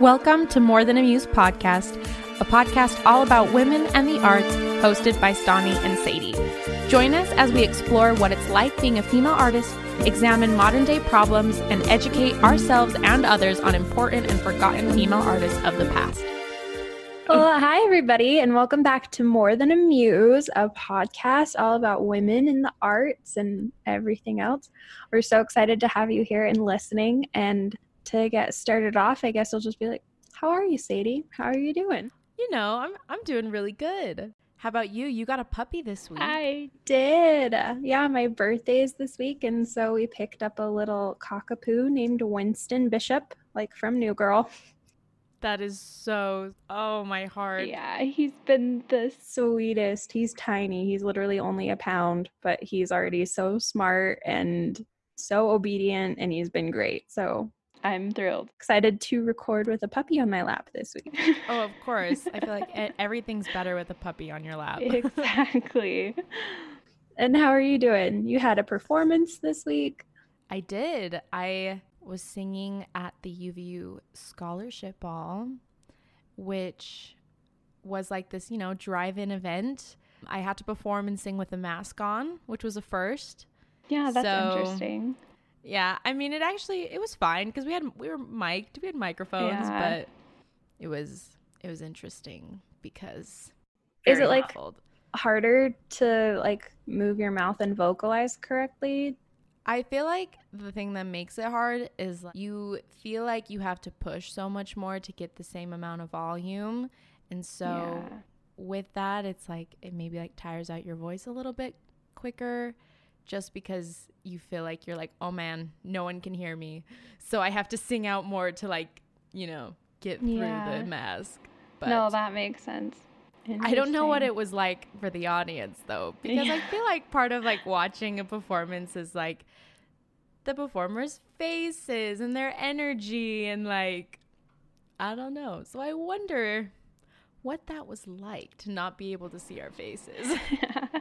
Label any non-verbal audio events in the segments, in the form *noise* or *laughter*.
Welcome to More Than a Muse podcast, a podcast all about women and the arts, hosted by Stani and Sadie. Join us as we explore what it's like being a female artist, examine modern day problems, and educate ourselves and others on important and forgotten female artists of the past. Well, hi, everybody, and welcome back to More Than a Muse, a podcast all about women in the arts and everything else. We're so excited to have you here and listening. And to get started off, I guess I'll just be like, "How are you, Sadie? How are you doing?" You know, I'm I'm doing really good. How about you? You got a puppy this week. I did. Yeah, my birthday is this week, and so we picked up a little cockapoo named Winston Bishop, like from New Girl. That is so oh my heart. Yeah, he's been the sweetest. He's tiny. He's literally only a pound, but he's already so smart and so obedient and he's been great. So I'm thrilled. Excited to record with a puppy on my lap this week. *laughs* oh, of course. I feel like *laughs* everything's better with a puppy on your lap. exactly. *laughs* and how are you doing? You had a performance this week? I did. I was singing at the UVU Scholarship Ball, which was like this, you know, drive in event. I had to perform and sing with a mask on, which was a first. Yeah, that's so, interesting. Yeah, I mean, it actually it was fine because we had we were mic'd, we had microphones, yeah. but it was it was interesting because is it like harder to like move your mouth and vocalize correctly? I feel like the thing that makes it hard is like, you feel like you have to push so much more to get the same amount of volume, and so yeah. with that, it's like it maybe like tires out your voice a little bit quicker just because you feel like you're like, oh man, no one can hear me. So I have to sing out more to like, you know, get through yeah. the mask. But no, that makes sense. I don't know what it was like for the audience though, *laughs* because yeah. I feel like part of like watching a performance is like the performers' faces and their energy and like I don't know. So I wonder what that was like to not be able to see our faces. *laughs*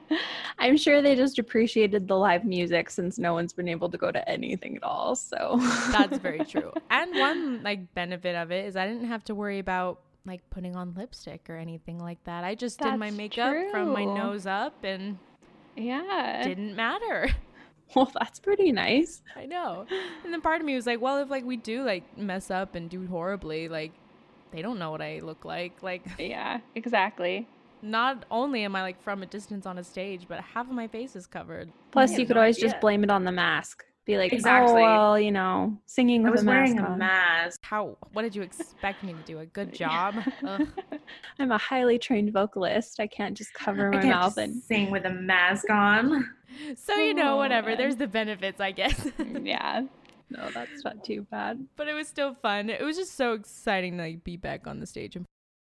*laughs* I'm sure they just appreciated the live music since no one's been able to go to anything at all. So that's very *laughs* true. And one like benefit of it is I didn't have to worry about like putting on lipstick or anything like that. I just that's did my makeup true. from my nose up and yeah, didn't matter. *laughs* Well, that's pretty nice. I know. And then part of me was like, well, if like we do like mess up and do horribly, like they don't know what I look like. Like, yeah, exactly. Not only am I like from a distance on a stage, but half of my face is covered. Plus, you could no always idea. just blame it on the mask. Be like, oh, exactly. oh well, you know, singing with I was a mask wearing on. a mask. How? What did you expect me to do? A good *laughs* job? *laughs* I'm a highly trained vocalist. I can't just cover my mouth and sing with a mask on. *laughs* So you know, whatever. Oh, There's the benefits, I guess. yeah no, that's not too bad. But it was still fun. It was just so exciting to like, be back on the stage and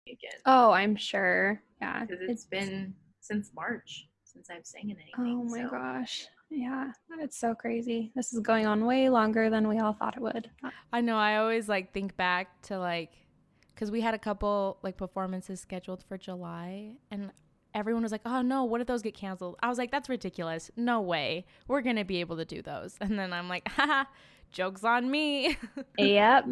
again. Oh, I'm sure. Yeah, because it's, it's been since March since I've sang in anything. Oh my so. gosh. Yeah, it's so crazy. This is going on way longer than we all thought it would. I know. I always like think back to like because we had a couple like performances scheduled for July, and everyone was like, "Oh no, what if those get canceled?" I was like, "That's ridiculous. No way. We're gonna be able to do those." *laughs* And then I'm like, "Haha, joke's on me. *laughs* yep.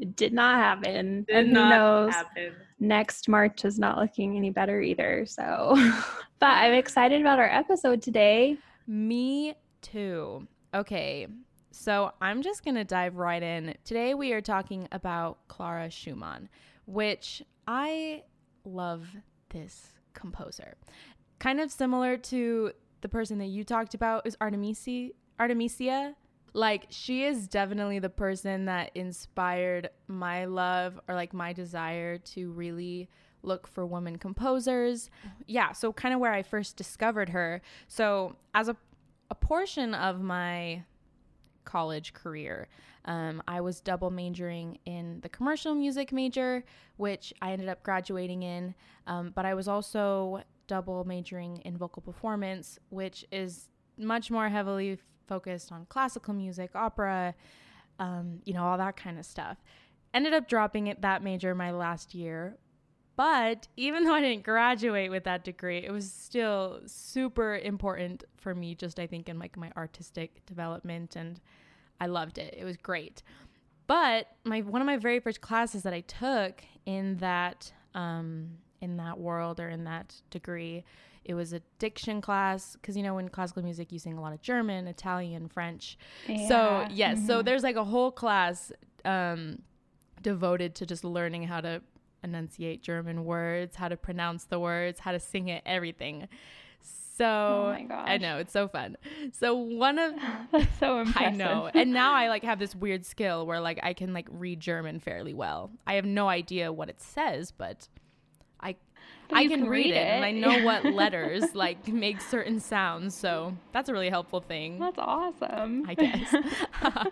It *laughs* did not happen. Did and not knows happen. next March is not looking any better either. So, *laughs* but I'm excited about our episode today. Me too. Okay. So I'm just going to dive right in. Today we are talking about Clara Schumann, which I love this composer. Kind of similar to the person that you talked about is Artemisia Artemisia like she is definitely the person that inspired my love or like my desire to really look for women composers. Yeah, so kind of where I first discovered her. So as a a portion of my college career. Um, I was double majoring in the commercial music major, which I ended up graduating in, um, but I was also double majoring in vocal performance, which is much more heavily focused on classical music, opera, um, you know, all that kind of stuff. Ended up dropping it that major my last year. But even *laughs* though I didn't graduate with that degree, it was still super important for me, just I think in like my artistic development, and I loved it. It was great. But my one of my very first classes that I took in that um, in that world or in that degree it was a diction class because you know in classical music you sing a lot of German, Italian, French. Yeah. So yes, mm-hmm. so there's like a whole class um, devoted to just learning how to enunciate German words, how to pronounce the words, how to sing it, everything. So oh I know it's so fun. So one of *laughs* that's so impressive. *laughs* I know, and now I like have this weird skill where like I can like read German fairly well. I have no idea what it says, but *laughs* I can, can read, read it, it, and I know *laughs* what letters like make certain sounds. So that's a really helpful thing. That's awesome. I guess. *laughs*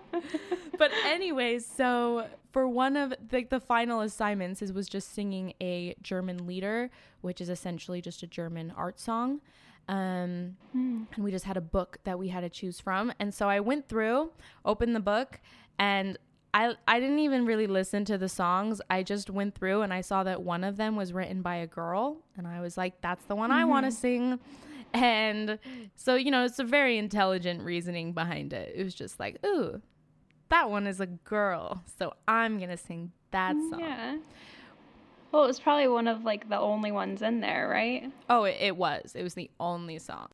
but anyways, so for one of the, the final assignments is was just singing a German lieder, which is essentially just a German art song. Um, mm. and we just had a book that we had to choose from. And so I went through, opened the book, and I I didn't even really listen to the songs. I just went through and I saw that one of them was written by a girl and I was like that's the one mm-hmm. I want to sing. *laughs* And so, you know, it's a very intelligent reasoning behind it. It was just like, "Ooh, that one is a girl. So I'm going to sing that song." Yeah. Well, it was probably one of like the only ones in there, right? Oh, it, it, was. It was the only song.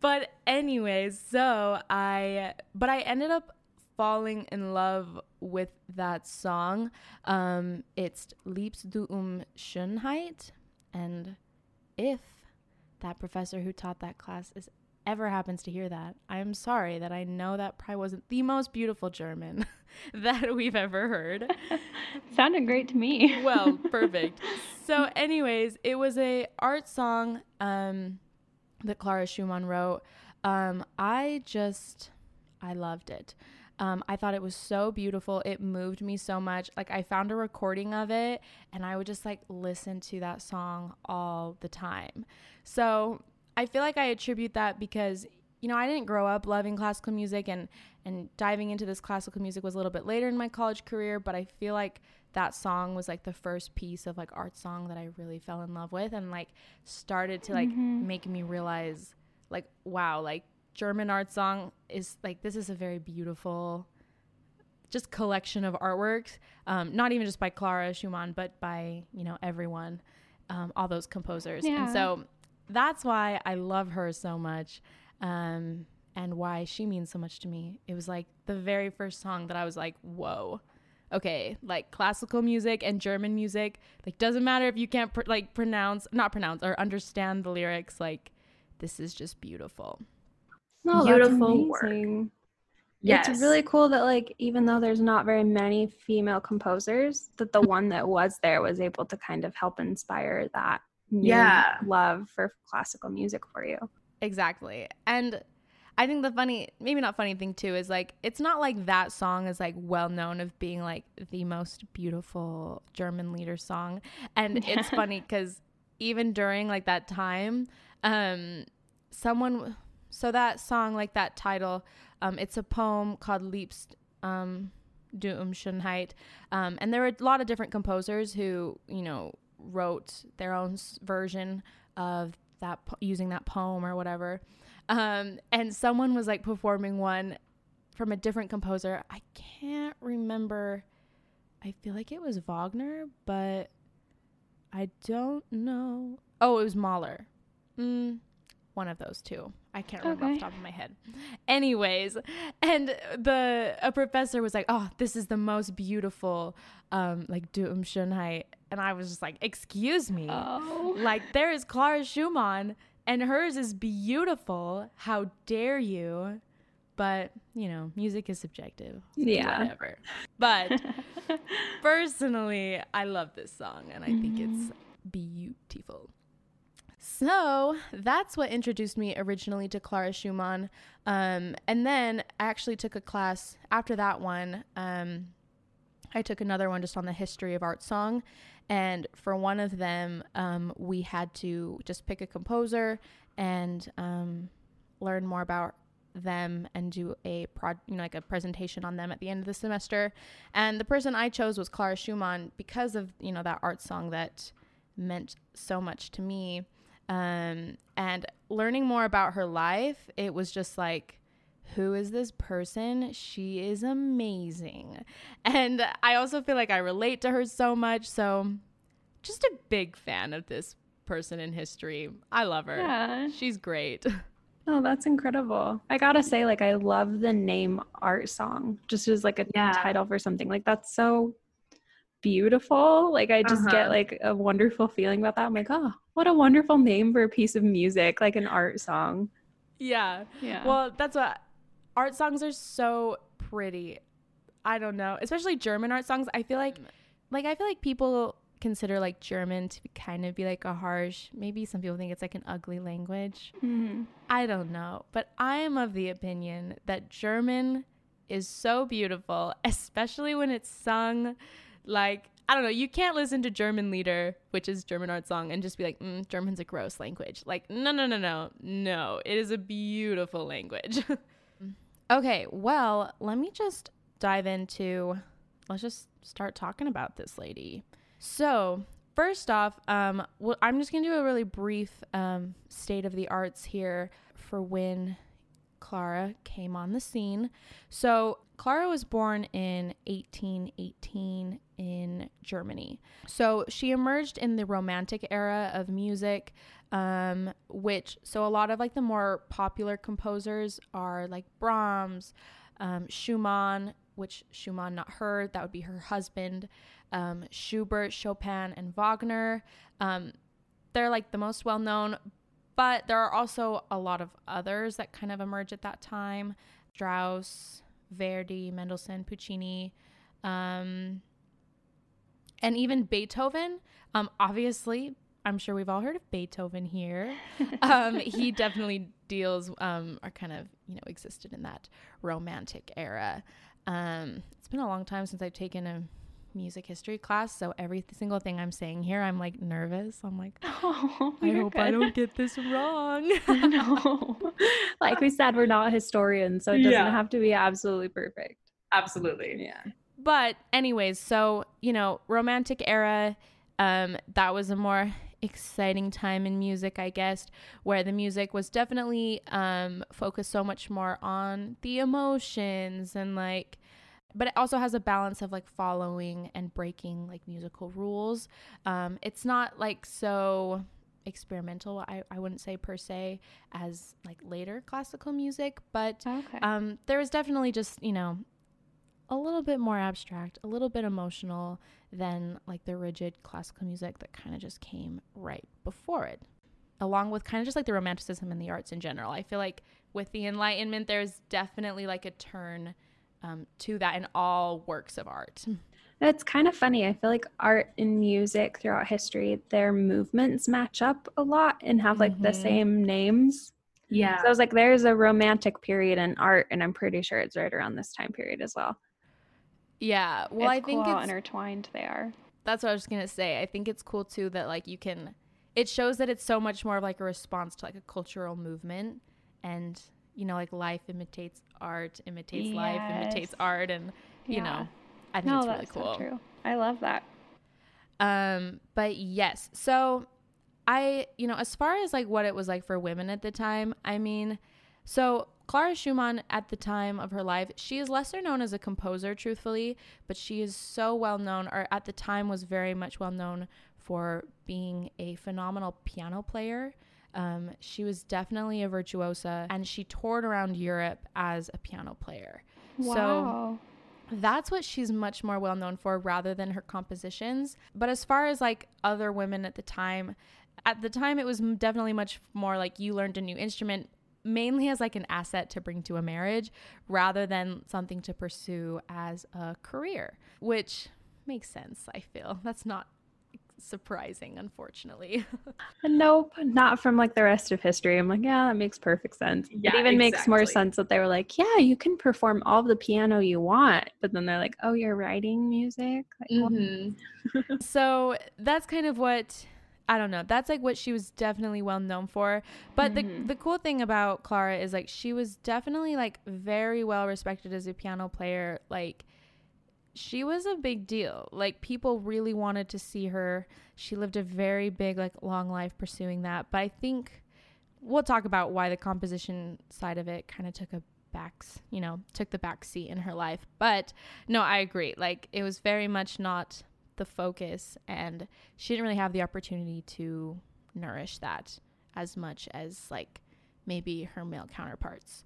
But anyways, so I but I ended up falling in love with that song. Um, it's Liebst du um Schönheit. And if that professor who taught that class is ever happens to hear that, I am sorry that I know that probably wasn't the most beautiful German *laughs* that we've ever heard. *laughs* Sounded great to me. *laughs* well, perfect. So, anyways, it was a art song um, that Clara Schumann wrote. Um, I just, I loved it. Um, I thought it was so beautiful. It moved me so much. Like I found a recording of it and I would just like listen to that song all the time. So I feel like I attribute that because you know, I didn't grow up loving classical music and and diving into this classical music was a little bit later in my college career, but I feel like that song was like the first piece of like art song that I really fell in love with and like started to like mm-hmm. make me realize like wow, like German art song is like this is a very beautiful just collection of artworks um, not even just by clara schumann but by you know everyone um, all those composers. Yeah. and so that's why i love her so much um, and why she means so much to me. It was like the very first song that i was like whoa. Okay like classical music and german music like doesn't matter if you can't pr- like pronounce not pronounce or understand the lyrics like this is just beautiful no, beautiful work. Yes. It's really cool that like even though there's not very many female composers, that the one that was there was able to kind of help inspire that yeah love for classical music for you. Exactly. And I think the funny, maybe not funny thing too, is like it's not like that song is like well known of being like the most beautiful German lieder song. And it's *laughs* funny because even during like that time, um, someone so that song, like that title, um, it's a poem called Liebst um, du Umschönheit. Um, and there were a lot of different composers who, you know, wrote their own s- version of that, po- using that poem or whatever. Um, and someone was like performing one from a different composer. I can't remember. I feel like it was Wagner, but I don't know. Oh, it was Mahler. Mm, one of those two. I can't remember okay. off the top of my head. Anyways, and the a professor was like, "Oh, this is the most beautiful, um, like Du um Schönheit," and I was just like, "Excuse me, oh. *laughs* like there is Clara Schumann, and hers is beautiful. How dare you?" But you know, music is subjective. Yeah, whatever. But *laughs* personally, I love this song, and I mm. think it's mm-hmm. beautiful. So that's what introduced me originally to Clara Schumann. Um, and then I actually took a class after that one. Um, I took another one just on the history of art song. And for one of them, um, we had to just pick a composer and um, learn more about them and do a pro- you know like a presentation on them at the end of the semester. And the person I chose was Clara Schumann because of you know that art song that meant so much to me. Um, and learning more about her life, it was just like, who is this person? She is amazing. And I also feel like I relate to her so much. So, just a big fan of this person in history. I love her. Yeah. She's great. *laughs* Oh, that's incredible. I gotta say, like, I love the name art song, just as like a Yeah. title for something. Like, that's so beautiful. Like, I just get Uh-huh. like a wonderful feeling about that. I'm like, oh, what a wonderful name for a piece of music, like an art song. yeah. Yeah. Well, that's what art songs are so pretty. I don't know, especially German art songs. I feel like, like I feel like people consider like German to be kind of be like a harsh. Maybe some people think it's like an ugly language. Mhm. I don't know, but I am of the opinion that German is so beautiful, *laughs* especially when it's sung like I don't know. You can't listen to German Lieder, which is German art song, and just be like, mm, German's a gross language. Like, no, no, no, no, no. It is a beautiful language. *laughs* okay, well, let me just dive into. Let's just start talking about this lady. So, first off, um, well, I'm just gonna do a really brief um, state of the arts here for when Clara came on the scene. So, Clara was born in 1818 in Germany. So, she emerged in the Romantic era of music, um, which, so a lot of like the more popular composers are like Brahms, um, Schumann, which Schumann, not her, that would be her husband, um, Schubert, Chopin, and Wagner. Um, they're like the most well known, but there are also a lot of others that kind of emerge at that time Strauss, Verdi, Mendelssohn, Puccini, um, and even Beethoven. Um, obviously, I'm sure we've all heard of Beethoven here. *laughs* um, he definitely deals um, or kind of you know existed in that romantic era. Um, it's been a long time since I've taken a music history class, so every single thing I'm saying here, I'm like nervous. I'm like, *laughs* Oh, I you're hope I don't get this wrong. *laughs* no. Like we said, we're not historians, so it doesn't Yeah. have to be absolutely perfect. Absolutely. Yeah. But anyways, so you know, romantic era, um, that was a more exciting time in music, I guess, where the music was definitely um focused so much more on the emotions and like but it also has a balance of like following and breaking like musical rules. Um, it's not like so experimental, I, I wouldn't say per se, as like later classical music, but Okay. um, there was definitely just you know a little bit more abstract, a little bit emotional than like the rigid classical music that kind of just came right before it. Along with kind of just like the romanticism in the arts in general. I feel like with the Enlightenment, there's definitely like a turn um, to that in all works of art. It's kind of funny. I feel like art and music throughout history, their movements match up a lot and have like the Mhm. same names. Yeah. So I was like, there's a romantic period in art, and I'm pretty sure it's right around this time period as well. Yeah, well, I think it's intertwined they are. that's what I was gonna say. I think it's cool too that like you can. It shows that it's so much more of like a response to like a cultural movement, and you know, like life imitates art, imitates life, imitates art, and you know, I think No, it's really cool. so true. I love that. Um, but yes, so I, you know, as far as like what it was like for women at the time, I mean, so Clara Schumann at the time of her life, she is lesser known as a composer, truthfully, but she is so well known, or at the time was very much well known for being a phenomenal piano player. Um, she was definitely a virtuosa, and she toured around Europe as a piano player. So Wow. that's what she's much more well known for rather than her compositions. But as far as like other women at the time, at the time it was definitely much more like you learned a new instrument mainly as like an asset to bring to a marriage rather than something to pursue as a career, which makes sense, I feel. That's not surprising, unfortunately. *laughs* nope, not from like the rest of history. I'm like, yeah, that makes perfect sense. Yeah, it even makes more sense that they were like, yeah, you can perform all the piano you want, but then they're like, oh, you're writing music. Like. Mm-hmm. *laughs* so that's kind of what I don't know. That's like what she was definitely well known for. But Mhm. the the cool thing about Clara is like she was definitely like very well respected as a piano player. Like she was a big deal. Like people really wanted to see her. She lived a very big like long life pursuing that. But I think we'll talk about why the composition side of it kind of took a backs, you know, took the back seat in her life. But no, I agree. Like it was very much not the focus and she didn't really have the opportunity to nourish that as much as like maybe her male counterparts.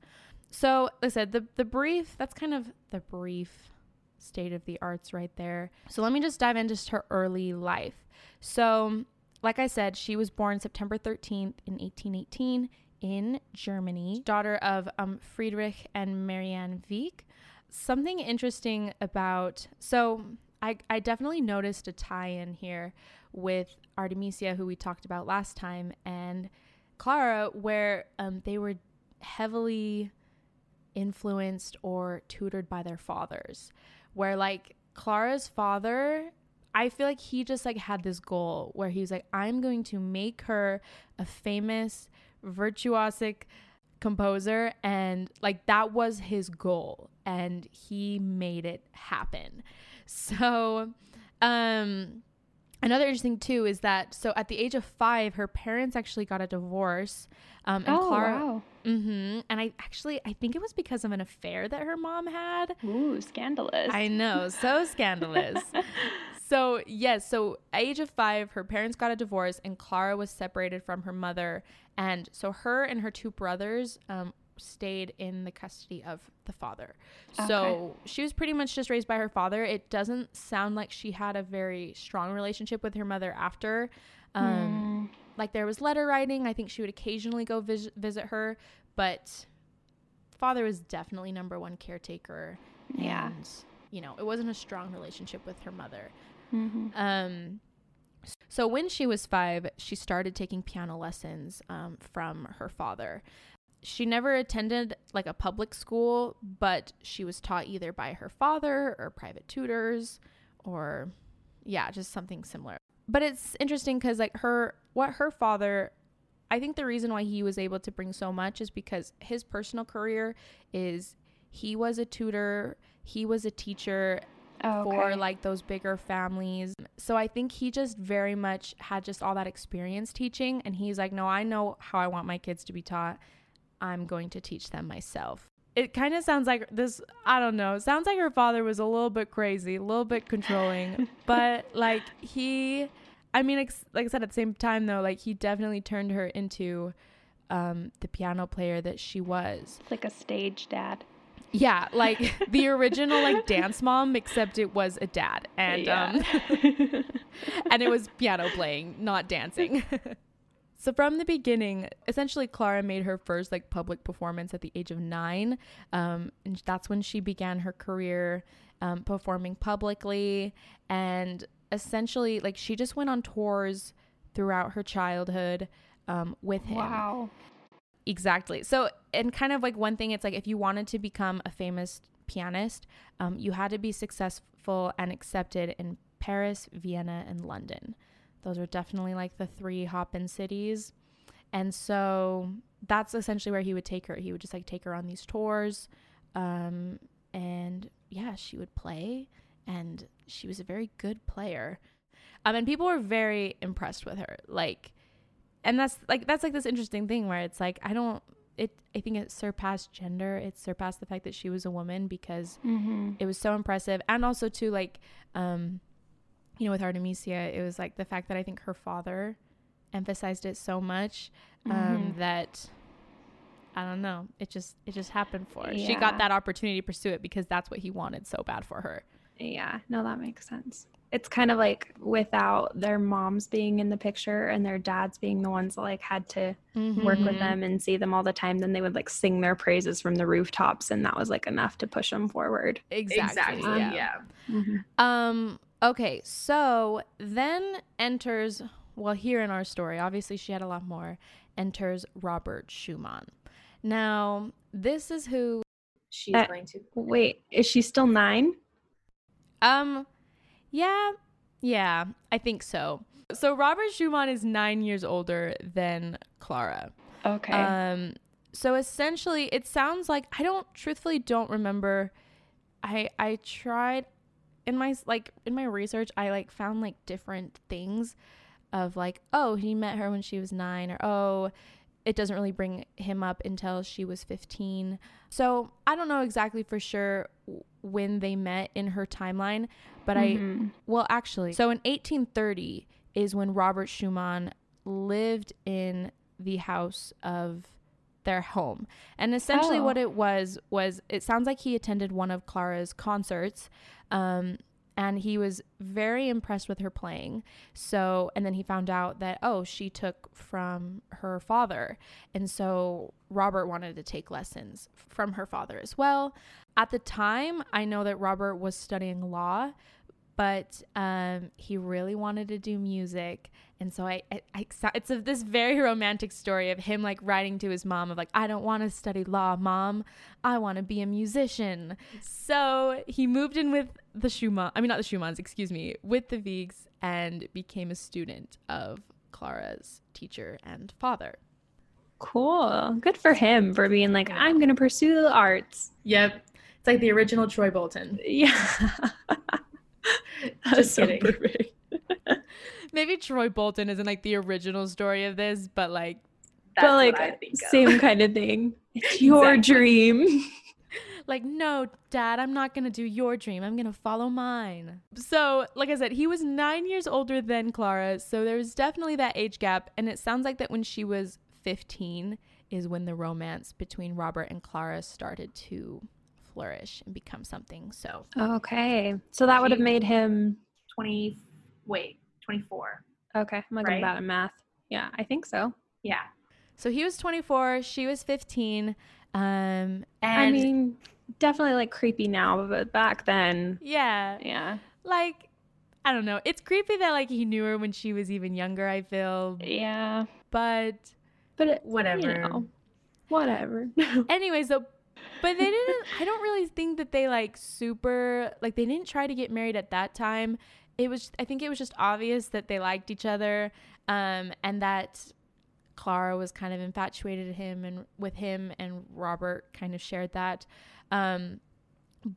So, like I said, the the brief, that's kind of the brief state of the arts right there. So, let me just dive into just her early life. So, like I said, she was born September 13th in 1818 in Germany, daughter of um, Friedrich and Marianne Wieck. Something interesting about so I, I definitely noticed a tie in here with Artemisia, who we talked about last time, and Clara, where um, they were heavily influenced or tutored by their fathers. Where, like, Clara's father, I feel like he just like had this goal where he was like, I'm going to make her a famous, virtuosic composer. And like, that was his goal. And he made it happen. So, um, another interesting too is that so at the age of five, her parents actually got a divorce. Um, and oh, Clara, wow. hmm and I actually I think it was because of an affair that her mom had. Ooh, scandalous. I know, so scandalous. *laughs* so yes, so age of five, her parents got a divorce, and Clara was separated from her mother, and so her and her two brothers um, stayed in the custody of the father. So she was pretty much just raised by her father. It doesn't sound like she had a very strong relationship with her mother after. Um, Hmm. Like there was letter writing. I think she would occasionally go vis- visit her, but father was definitely number one caretaker. Yeah. And, you know, it wasn't a strong relationship with her mother. Mhm. Um, so when she was five, she started taking piano lessons um, from her father. She never attended like a public school, but she was taught either by her father or private tutors, or yeah, just something similar. But it's interesting because like her, what her father, I think the reason why he was able to bring so much is because his personal career is he was a tutor, he was a teacher, Oh, for like those bigger families. So I think he just very much had just all that experience teaching and he's like, "No, I know how I want my kids to be taught. I'm going to teach them myself." It kind of sounds like this, I don't know. It sounds like her father was a little bit crazy, a little bit controlling, *laughs* but like he I mean, ex- like I said at the same time though, like he definitely turned her into um the piano player that she was. like a stage dad. Yeah, like *laughs* the original like dance mom, except it was a dad, and um, *laughs* and it was piano playing, not dancing. So from the beginning, essentially, Clara made her first like public performance at the age of nine, um, and that's when she began her career um, performing publicly, and essentially, like she just went on tours throughout her childhood um, with him. wow. Exactly. So, and kind of like one thing, it's like if you wanted to become a famous pianist, um, you had to be successful and accepted in Paris, Vienna, and London. Those are definitely like the three hop in cities. And so that's essentially where he would take her. He would just like take her on these tours. Um, and yeah, she would play, and she was a very good player. Um, and people were very impressed with her. Like, and that's like that's like this interesting thing where it's like I don't it I think it surpassed gender. It surpassed the fact that she was a woman because Mm-hmm. it was so impressive and also too like um you know with Artemisia it was like the fact that I think her father emphasized it so much um Mhm. that I don't know. It just it just happened for her. She got that opportunity to pursue it because that's what he wanted so bad for her. Yeah, no, that makes sense. It's kind of like without their moms being in the picture and their dads being the ones that like had to work with them and see them all the time, then they would like sing their praises from the rooftops, and that was like enough to push them forward. Exactly. Exactly. yeah. Yeah. Mm-hmm. Um Okay, so then enters, well, here in our story, obviously she had a lot more, enters Robert Schumann. Now, this is who, She's Uh, going to. Wait, is she still nine? um, yeah, yeah, I think so. So Robert Schumann is nine years older than Clara. Okay. Um, so essentially, it sounds like I don't truthfully don't remember. I I tried in my like in my research, I like found like different things of like oh he met her when she was nine or oh it doesn't really bring him up until she was 15 so i don't know exactly for sure when they met in her timeline but i Mhm. well, actually, so in 1830 is when Robert Schumann lived in the house of their home. And essentially, Oh. what it was was it sounds like he attended one of Clara's concerts. Um, and he was very impressed with her playing. So, and then he found out that, oh, she took from her father. And so Robert wanted to take lessons from her father as well. At the time, I know that Robert was studying law, but um, he really wanted to do music. And so I, I, I it's a, this very romantic story of him like writing to his mom of like, I don't want to study law, mom. I want to be a musician. So he moved in with the Schumann, I mean, not the Schumanns, excuse me, with the Wiecks and became a student of Clara's teacher and father. Cool. Good for him for being like, I'm going to pursue the arts. Yep. It's like the original Troy Bolton. Yeah. *laughs* Just kidding. *laughs* perfect. Maybe Troy Bolton isn't like the original story of this, but like That's but like, what I think of. same kind of thing. It's your Exactly. dream. *laughs* like no dad i'm not gonna do your dream i'm gonna follow mine so like i said he was nine years older than clara so there's definitely that age gap and it sounds like that when she was 15 is when the romance between robert and clara started to flourish and become something so Okay. So that would have made him. 20. Wait, 24. Okay. I'm like, I'm Right? bad at math. Yeah, I think so. Yeah. so he was 24 she was 15 um and I mean, definitely like creepy now, but back then, yeah yeah. like i don't know it's creepy that like he knew her when she was even younger i feel Yeah. but But it, Whatever. You know, whatever. *laughs* anyways so but they didn't i don't really think that they like super like they didn't try to get married at that time it was i think it was just obvious that they liked each other um and that clara was kind of infatuated with him and with him and robert kind of shared that. Um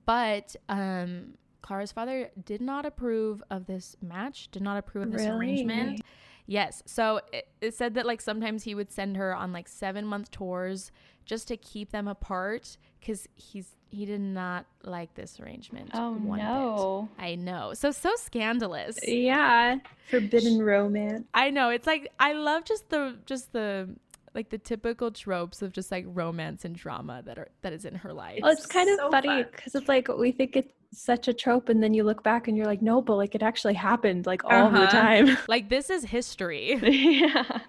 but um clara's father did not approve of this match did not approve of this arrangement Yes. So it, it said that like sometimes he would send her on like seven month tours just to keep them apart because he's he did not like this arrangement. Oh one bit. no. I know. So so scandalous. Yeah. Forbidden romance. I know. It's like I love just the just the like the typical tropes of just like romance and drama that are that is in her life. Well, it's kind of so funny fun. because it's like we think it's such a trope, and then you look back and you're like, no, but like it actually happened like all the Uh-huh. time. *laughs* like this is history. *laughs* yeah.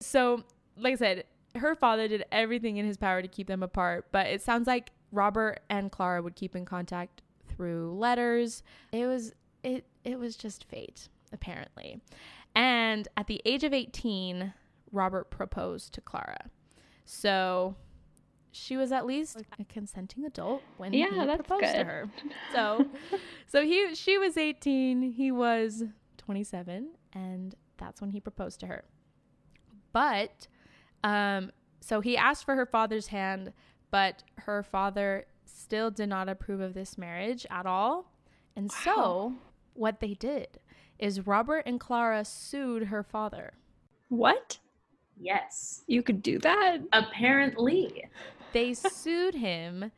So, like I said, her father did everything in his power to keep them apart, but it sounds like Robert and Clara would keep in contact through letters. It was it it was just fate, apparently. And at the age of 18, Robert proposed to Clara. So, she was at least a consenting adult when Yeah, he that's proposed to her. *laughs* So, so he she was 18, he was 27, and that's when he proposed to her. But um so he asked for her father's hand, but her father still did not approve of this marriage at all. And so what they did is Robert and Clara sued her father. What? Yes. You could do that? Apparently. They sued him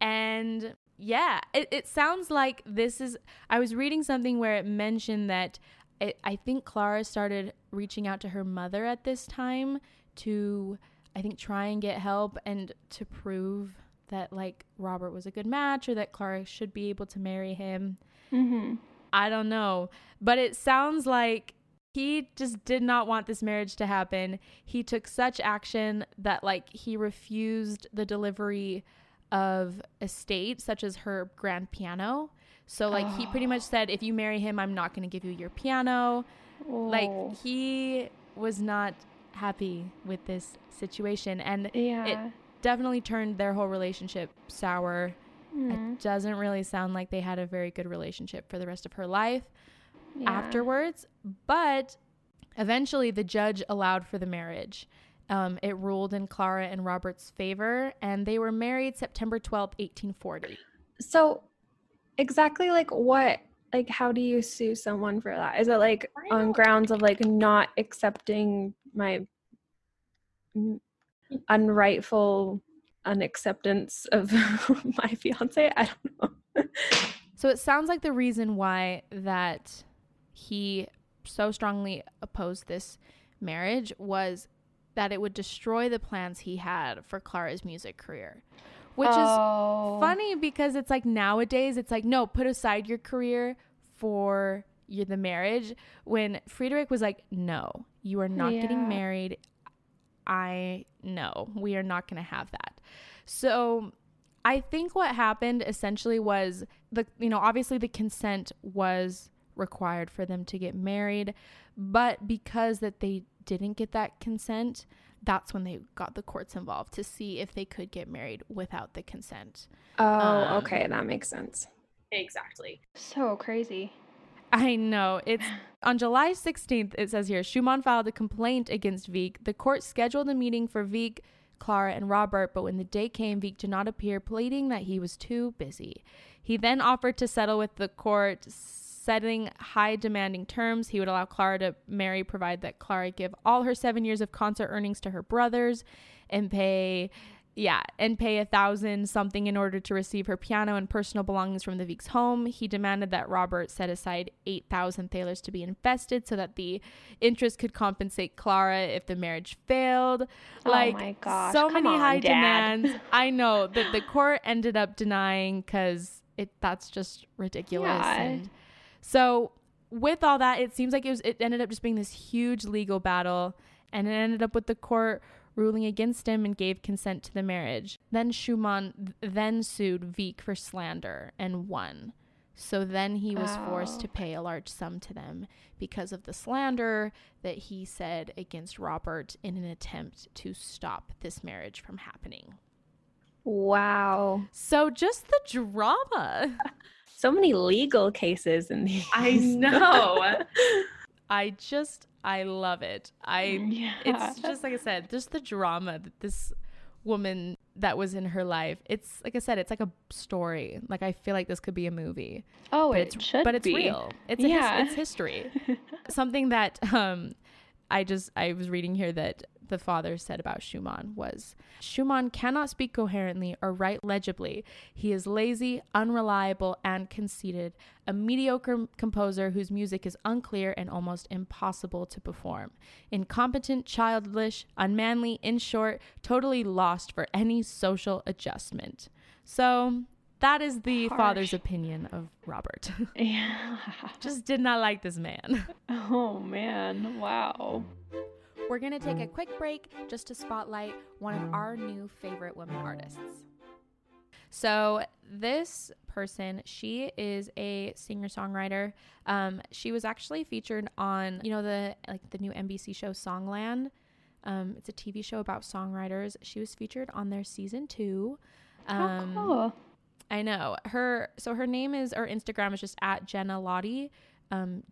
and yeah, it, it sounds like this is I was reading something where it mentioned that it, I think Clara started reaching out to her mother at this time to I think try and get help and to prove that like Robert was a good match or that Clara should be able to marry him. Mm-hmm. I don't know, but it sounds like he just did not want this marriage to happen. He took such action that like he refused the delivery of estate, such as her grand piano. So like he pretty much *gasps* said, if you marry him, I'm not going to give you your piano. Like Oh. he was not happy with this situation, and yeah. it definitely turned their whole relationship sour. Mm, It doesn't really sound like they had a very good relationship for the rest of her life yeah. afterwards. But eventually, the judge allowed for the marriage. Um, it ruled in Clara and Robert's favor, and they were married September twelfth, 1840. So, exactly like what, like, how do you sue someone for that? Is it like on grounds of like not accepting my unrightful unacceptance of *laughs* my fiance? I don't know. So it sounds like the reason why that he so strongly opposed this marriage was that it would destroy the plans he had for Clara's music career. Which is Oh. funny because it's like nowadays it's like no put aside your career for your, the marriage when Friedrich was like no you are not Yeah. getting married I no we are not going to have that so I think what happened essentially was the you know obviously the consent was required for them to get married but because that they didn't get that consent that's when they got the courts involved to see if they could get married without the consent Oh, Um, okay, that makes sense. Exactly. So crazy. I know. It's *sighs* on July 16th, it says here Schumann filed a complaint against Wieck. The court scheduled a meeting for Wieck, Clara, and Robert, but when the day came, Wieck did not appear, pleading that he was too busy. He then offered to settle with the court, setting high demanding terms. He would allow Clara to marry, provide that Clara give all her seven years of concert earnings to her brothers and pay yeah, and pay a thousand something in order to receive her piano and personal belongings from the Wieck's home. He demanded that Robert set aside eight thousand thalers to be invested so that the interest could compensate Clara if the marriage failed. Oh Like my gosh, so come many on, high Dad. demands. *laughs* I know that the court ended up denying because it that's just ridiculous. Yeah. And so with all that, it seems like it was it ended up just being this huge legal battle, and it ended up with the court ruling against him and gave consent to the marriage. Then Schumann th- then sued Wieck for slander and won. So then he was forced Oh. to pay a large sum to them because of the slander that he said against Robert in an attempt to stop this marriage from happening. Wow. So just the drama. *laughs* So many legal cases in these. I *laughs* know. *laughs* I just I love it. I yeah. it's just like I said, just the drama that this woman that was in her life. It's like I said, it's like a story. Like I feel like this could be a movie. oh, but it it's should but it's be. real. It's a his- Yeah. it's history. *laughs* Something that um I just I was reading here that the father said about Schumann was Schumann cannot speak coherently or write legibly. He is lazy, unreliable, and conceited, a mediocre composer whose music is unclear and almost impossible to perform. Incompetent, childish, unmanly, in short, totally lost for any social adjustment. So that is the father's opinion of Robert. *laughs* yeah. *laughs* Just did not like this man. Oh man. Wow. We're going to take a quick break just to spotlight one of our new favorite women artists. So, this person, she is a singer-songwriter. Um, she was actually featured on, you know, the like the new NBC show Songland. Um, it's a TV show about songwriters. She was featured on their season 2. Um, How cool. I know her. So her name is or Instagram is just at Jenna Lotti, um,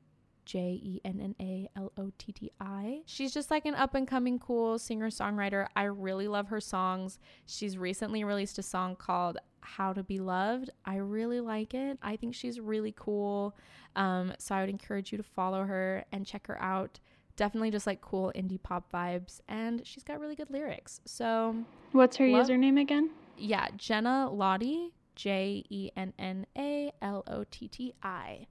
J E N N A L O T T I. She's just like an up and coming cool singer songwriter. I really love her songs. She's recently released a song called How to Be Loved. I really like it. I think she's really cool. Um, so I would encourage you to follow her and check her out. Definitely just like cool indie pop vibes, and she's got really good lyrics. So What's her love- username again? yeah, Jenna Lotti, J E N N A L O T T I.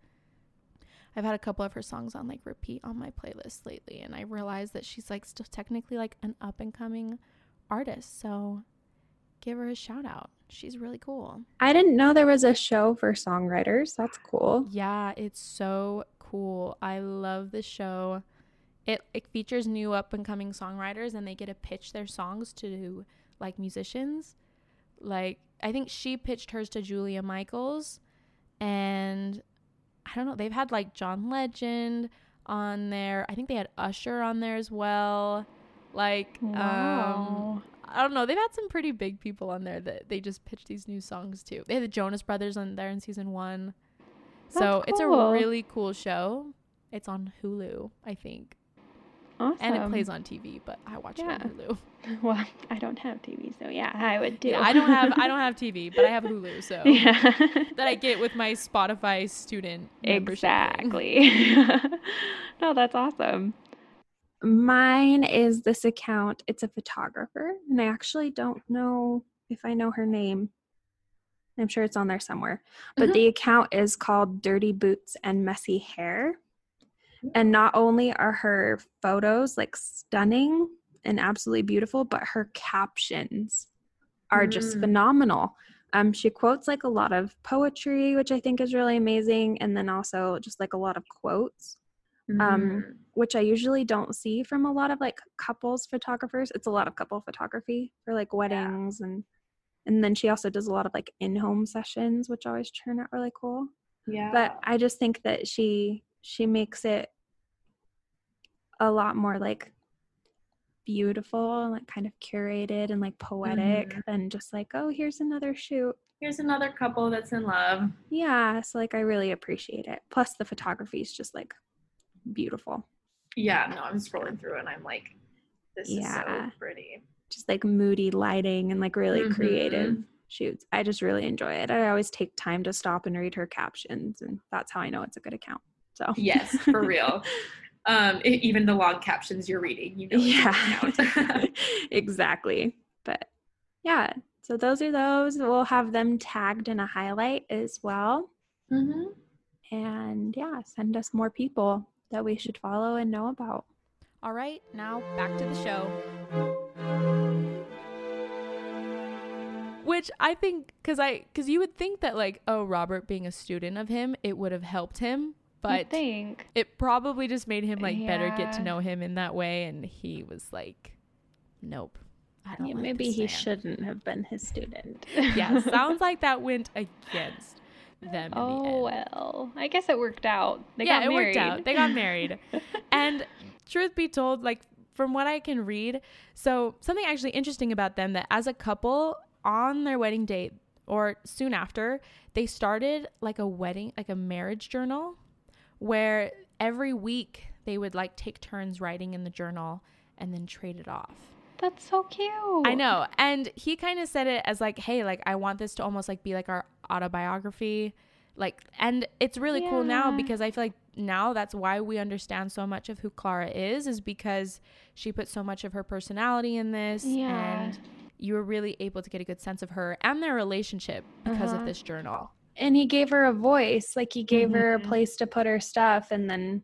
I've had a couple of her songs on like repeat on my playlist lately, and I realized that she's like still technically like an up and coming artist. So give her a shout out. She's really cool. I didn't know there was a show for songwriters. That's cool. Yeah, it's so cool. I love the show. It, it features new up and coming songwriters and they get to pitch their songs to like musicians. Like I think she pitched hers to Julia Michaels, and I don't know. They've had like John Legend on there. I think they had Usher on there as well. Like, um, I don't know. They've had some pretty big people on there that they just pitched these new songs to. They had the Jonas Brothers on there in season one. So That's it's a really cool show. It's on Hulu, I think. Awesome. And it plays on TV, but I watch it on Hulu. *laughs* Well, I don't have TV, so yeah, I would do. Yeah, I don't have I don't *laughs* have TV, but I have Hulu, so *laughs* yeah. that I get with my Spotify student membership thing. Exactly. no, that's awesome. Mine is this account. It's a photographer, and I actually don't know if I know her name. I'm sure it's on there somewhere. But Mhm. the account is called Dirty Boots and Messy Hair. And not only are her photos like stunning and absolutely beautiful, but her captions are just Mm. phenomenal. Um, she quotes like a lot of poetry, which I think is really amazing, and then also just like a lot of quotes, Um, Mhm. which I usually don't see from a lot of like couples photographers. It's a lot of couple photography for like weddings and and then she also does a lot of like in-home sessions, which always turn out really cool yeah. but i just think that she she makes it a lot more like beautiful and like kind of curated and like poetic Mhm. than just like oh here's another shoot Here's another couple that's in love. yeah so like i really appreciate it plus the photography is just like beautiful Yeah, no, I'm scrolling through and I'm like, this Yeah. is so pretty. just like moody lighting and like really creative Mhm. shoots i just really enjoy it i always take time to stop and read her captions and that's how i know it's a good account so Yes, for real. *laughs* Um, even the long captions you're reading, you know. yeah. *laughs* Exactly. But yeah. So those are those. We'll have them tagged in a highlight as well. Mhm. and yeah send us more people that we should follow and know about. All right, now back to the show. Which I think, cause I, cause you would think that like, oh, Robert being a student of him, it would have helped him, but think it probably just made him like better get to know him in that way, and he was like, nope, I don't. yeah, like maybe he man." shouldn't have been his student Yeah, *laughs* sounds like that went against them. In the oh end. well i guess it worked out they yeah, got it married worked out. They got married. *laughs* and truth be told, like from what I can read, so something actually interesting about them that as a couple on their wedding date or soon after, they started like a wedding, like a marriage journal where every week they would like take turns writing in the journal and then trade it off. that's so cute I know. And he kind of said it as like, hey, like I want this to almost like be like our autobiography. Like and it's really cool now because I feel like now that's why we understand so much of who Clara is is because she put so much of her personality in this Yeah. and you were really able to get a good sense of her and their relationship because Uh-huh. of this journal. And he gave her a voice like he gave her a Mhm. place to put her stuff and then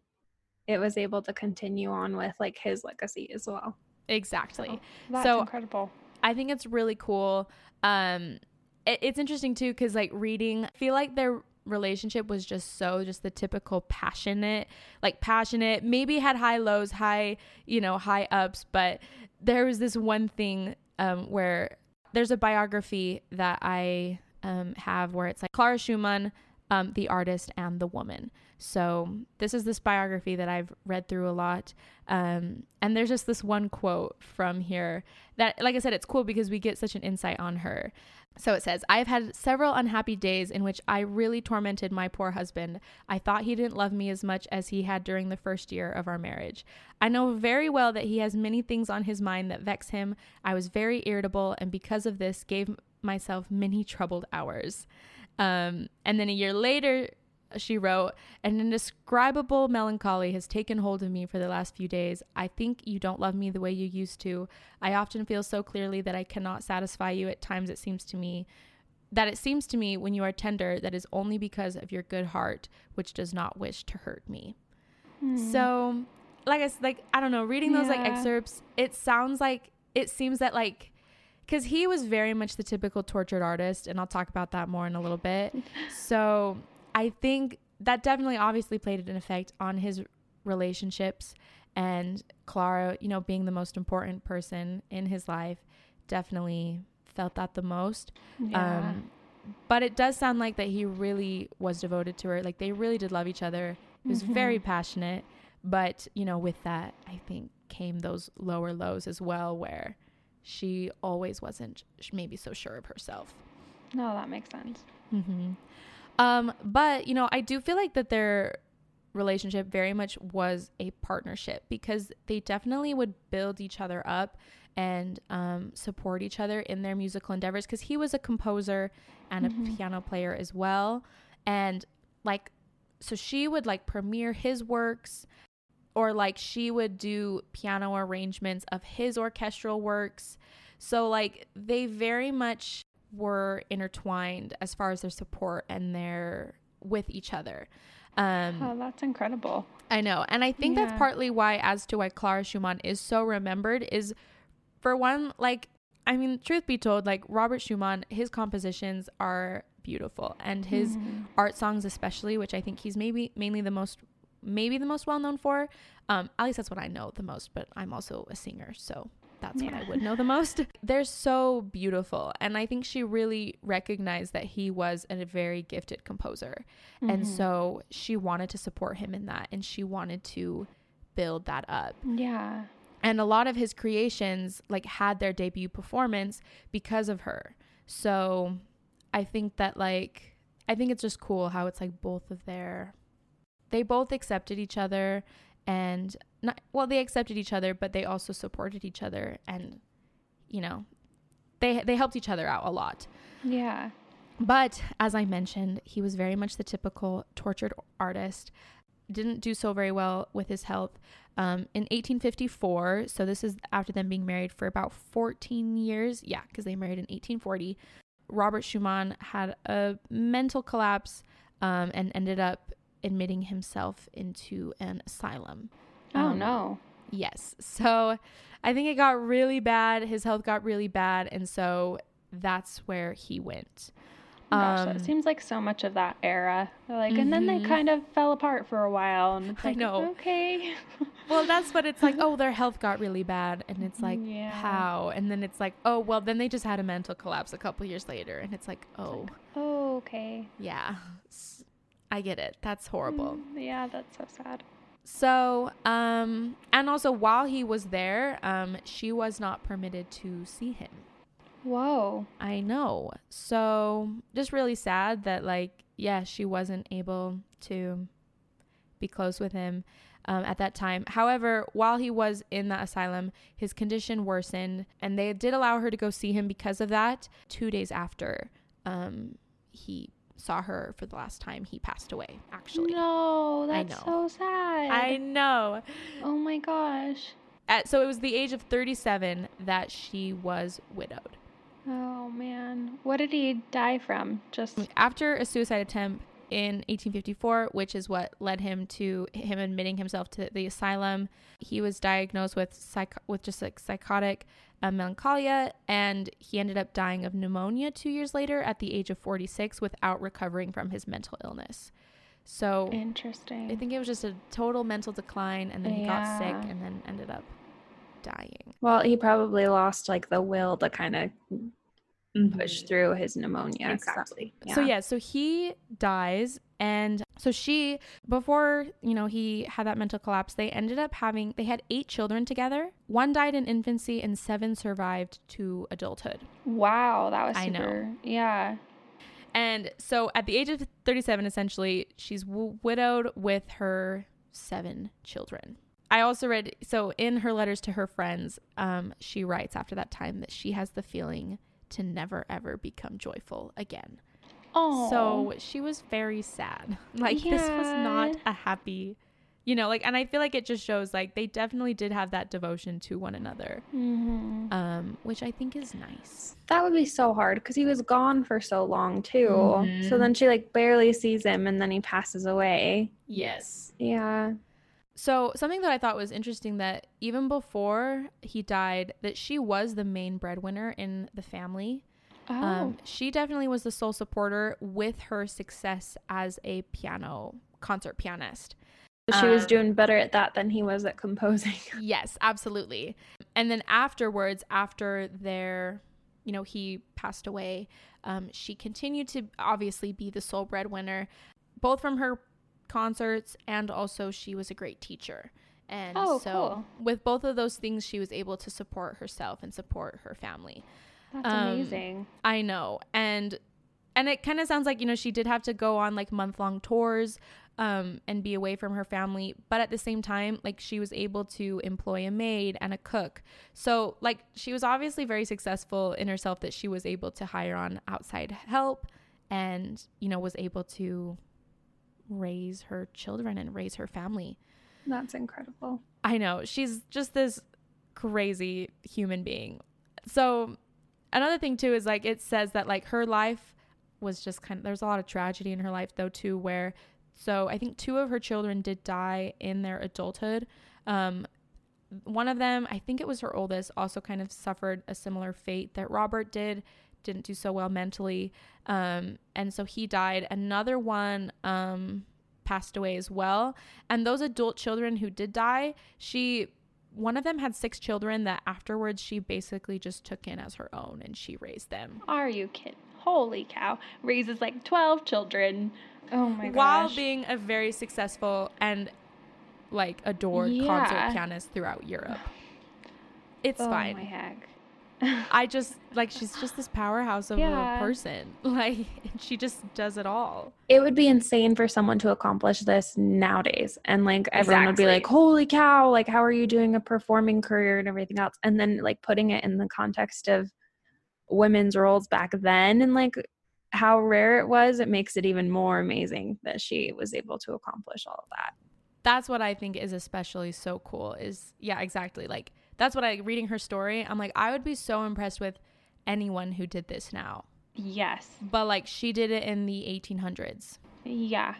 it was able to continue on with like his legacy as well Exactly. that's So- incredible I think it's really cool. Um, it, it's interesting too because like reading, I feel like their relationship was just so just the typical passionate, like passionate. Maybe had high lows, high you know high ups, but there was this one thing um, where there's a biography that I um, have where it's like Clara Schumann, um, the artist and the woman. So this is this biography that I've read through a lot. Um, and there's just this one quote from here that, like I said, it's cool because we get such an insight on her. So it says, I've had several unhappy days in which I really tormented my poor husband. I thought he didn't love me as much as he had during the first year of our marriage. I know very well that he has many things on his mind that vex him. I was very irritable and because of this gave myself many troubled hours. Um, and then a year later, she wrote, An indescribable melancholy has taken hold of me for the last few days. I think you don't love me the way you used to. I often feel so clearly that I cannot satisfy you. At times, it seems to me that it seems to me when you are tender that is only because of your good heart, which does not wish to hurt me. So, like I like I don't know, reading those like excerpts, it sounds like it seems that like because he was very much the typical tortured artist, and I'll talk about that more in a little bit. *laughs* So I think that definitely obviously played an effect on his relationships and Clara, you know, being the most important person in his life definitely felt that the most. Yeah. Um, but it does sound like that he really was devoted to her. Like they really did love each other. He was very Mhm. passionate. But, you know, with that, I think came those lower lows as well, where she always wasn't maybe so sure of herself. no, that makes sense. hmm Um, but you know, I do feel like that their relationship very much was a partnership because they definitely would build each other up and um, support each other in their musical endeavors. Because he was a composer and a Mhm. piano player as well, and like, so she would like premiere his works. Or like she would do piano arrangements of his orchestral works. So like they very much were intertwined as far as their support and their with each other. Um, Oh, that's incredible. I know, and I think that's partly why, as to why Clara Schumann is so remembered, is for one, like I mean, truth be told, like Robert Schumann, his compositions are beautiful, and his Mhm. art songs especially, which I think he's maybe mainly the most maybe the most well known for. Um, at least that's what I know the most, but I'm also a singer, so that's what I would know the most. *laughs* They're so beautiful, and I think she really recognized that he was a very gifted composer, and Mhm. so she wanted to support him in that, and she wanted to build that up yeah. and a lot of his creations like had their debut performance because of her so i think that like i think it's just cool how it's like both of their they both accepted each other and not well they accepted each other but they also supported each other and you know they they helped each other out a lot Yeah. but as I mentioned, he was very much the typical tortured artist. Didn't do so very well with his health. Um, in 1854, so this is after them being married for about 14 years. Yeah, because they married in 1840. Robert Schumann had a mental collapse um, and ended up admitting himself into an asylum. Oh Um, no. Yes. So I think it got really bad. His health got really bad. And so that's where he went. Gosh, Um, that seems like so much of that era. They're Like, and then they Mhm. kind of fell apart for a while, and it's like, I know. Okay. *laughs* Well, that's what it's like. Oh, their health got really bad. And it's like, Yeah. how? And then it's like, oh, well, then they just had a mental collapse a couple years later. And it's like, oh, oh, okay. yeah. S- I get it. That's horrible. Mm, yeah, that's so sad. So, um, and also while he was there, um, she was not permitted to see him. Whoa. I know. So just really sad that like yeah, she wasn't able to be close with him um, at that time. However, while he was in the asylum, his condition worsened, and they did allow her to go see him because of that. Two days after um, he saw her for the last time, he passed away. Actually, No, that's so sad. I know. Oh my gosh. At, so it was the age of 37 that she was widowed. Oh man. What did he die from? Just after a suicide attempt in 1854, which is what led him to him admitting himself to the asylum. He was diagnosed with psych- with just like psychotic uh, melancholia, and he ended up dying of pneumonia two years later at the age of 46 without recovering from his mental illness. So interesting. I think it was just a total mental decline, and then he got sick, and then ended up dying. well, he probably lost like the will to kind of push through his pneumonia. so- Exactly. So yeah, so he dies and so she before, you know, he had that mental collapse, they ended up having they had 8 children together. One died in infancy and 7 survived to adulthood. Wow, that was I know. Yeah. And so at the age of 37 essentially, she's w- widowed with her 7 children. I also read so in her letters to her friends, um, she writes after that time that she has the feeling to never ever become joyful again. Oh. So she was very sad. *laughs* Like this was not a happy, you know, like and I feel like it just shows like they definitely did have that devotion to one another. Mhm. Um which I think is nice. that would be so hard because he was gone for so long too. Mhm. So then she like barely sees him, and then he passes away. Yes. Yeah. So something that I thought was interesting that even before he died that she was the main breadwinner in the family. Oh. Um she definitely was the sole supporter with her success as a piano concert pianist. so she was um, doing better at that than he was at composing. *laughs* Yes, absolutely. And then afterwards, after their you know, he passed away, um, she continued to obviously be the sole breadwinner, both from her concerts and also she was a great teacher. And Oh, so, cool. with both of those things, she was able to support herself and support her family. That's Um, amazing. I know. And and it kind of sounds like, you know, she did have to go on like month-long tours um and be away from her family, but at the same time, like she was able to employ a maid and a cook. So, like she was obviously very successful in herself that she was able to hire on outside help and, you know, was able to raise her children and raise her family. That's incredible. I know. She's just this crazy human being. So, another thing too is like it says that like her life was just kind of there's a lot of tragedy in her life though too where so I think two of her children did die in their adulthood. Um one of them, I think it was her oldest, also kind of suffered a similar fate that Robert did. Didn't do so well mentally. Um, and so he died. Another one um, passed away as well. And those adult children who did die, she, one of them had six children that afterwards she basically just took in as her own and she raised them. Are you kidding? Holy cow. Raises like 12 children. Oh my gosh. While being a very successful and like adored Yeah. concert pianist throughout Europe. It's oh fine. my heck. *laughs* I just like she's just this powerhouse of Yeah. a person. *laughs* Like she just does it all. it would be insane for someone to accomplish this nowadays and like everyone would be like holy cow like how are you doing a performing career and everything else and then like putting it in the context of women's roles back then and like how rare it was it makes it even more amazing that she was able to accomplish all of that That's what I think is especially so cool is yeah, exactly. Like that's what I reading her story, I'm like I would be so impressed with anyone who did this now. yes But like she did it in the 1800s. yeah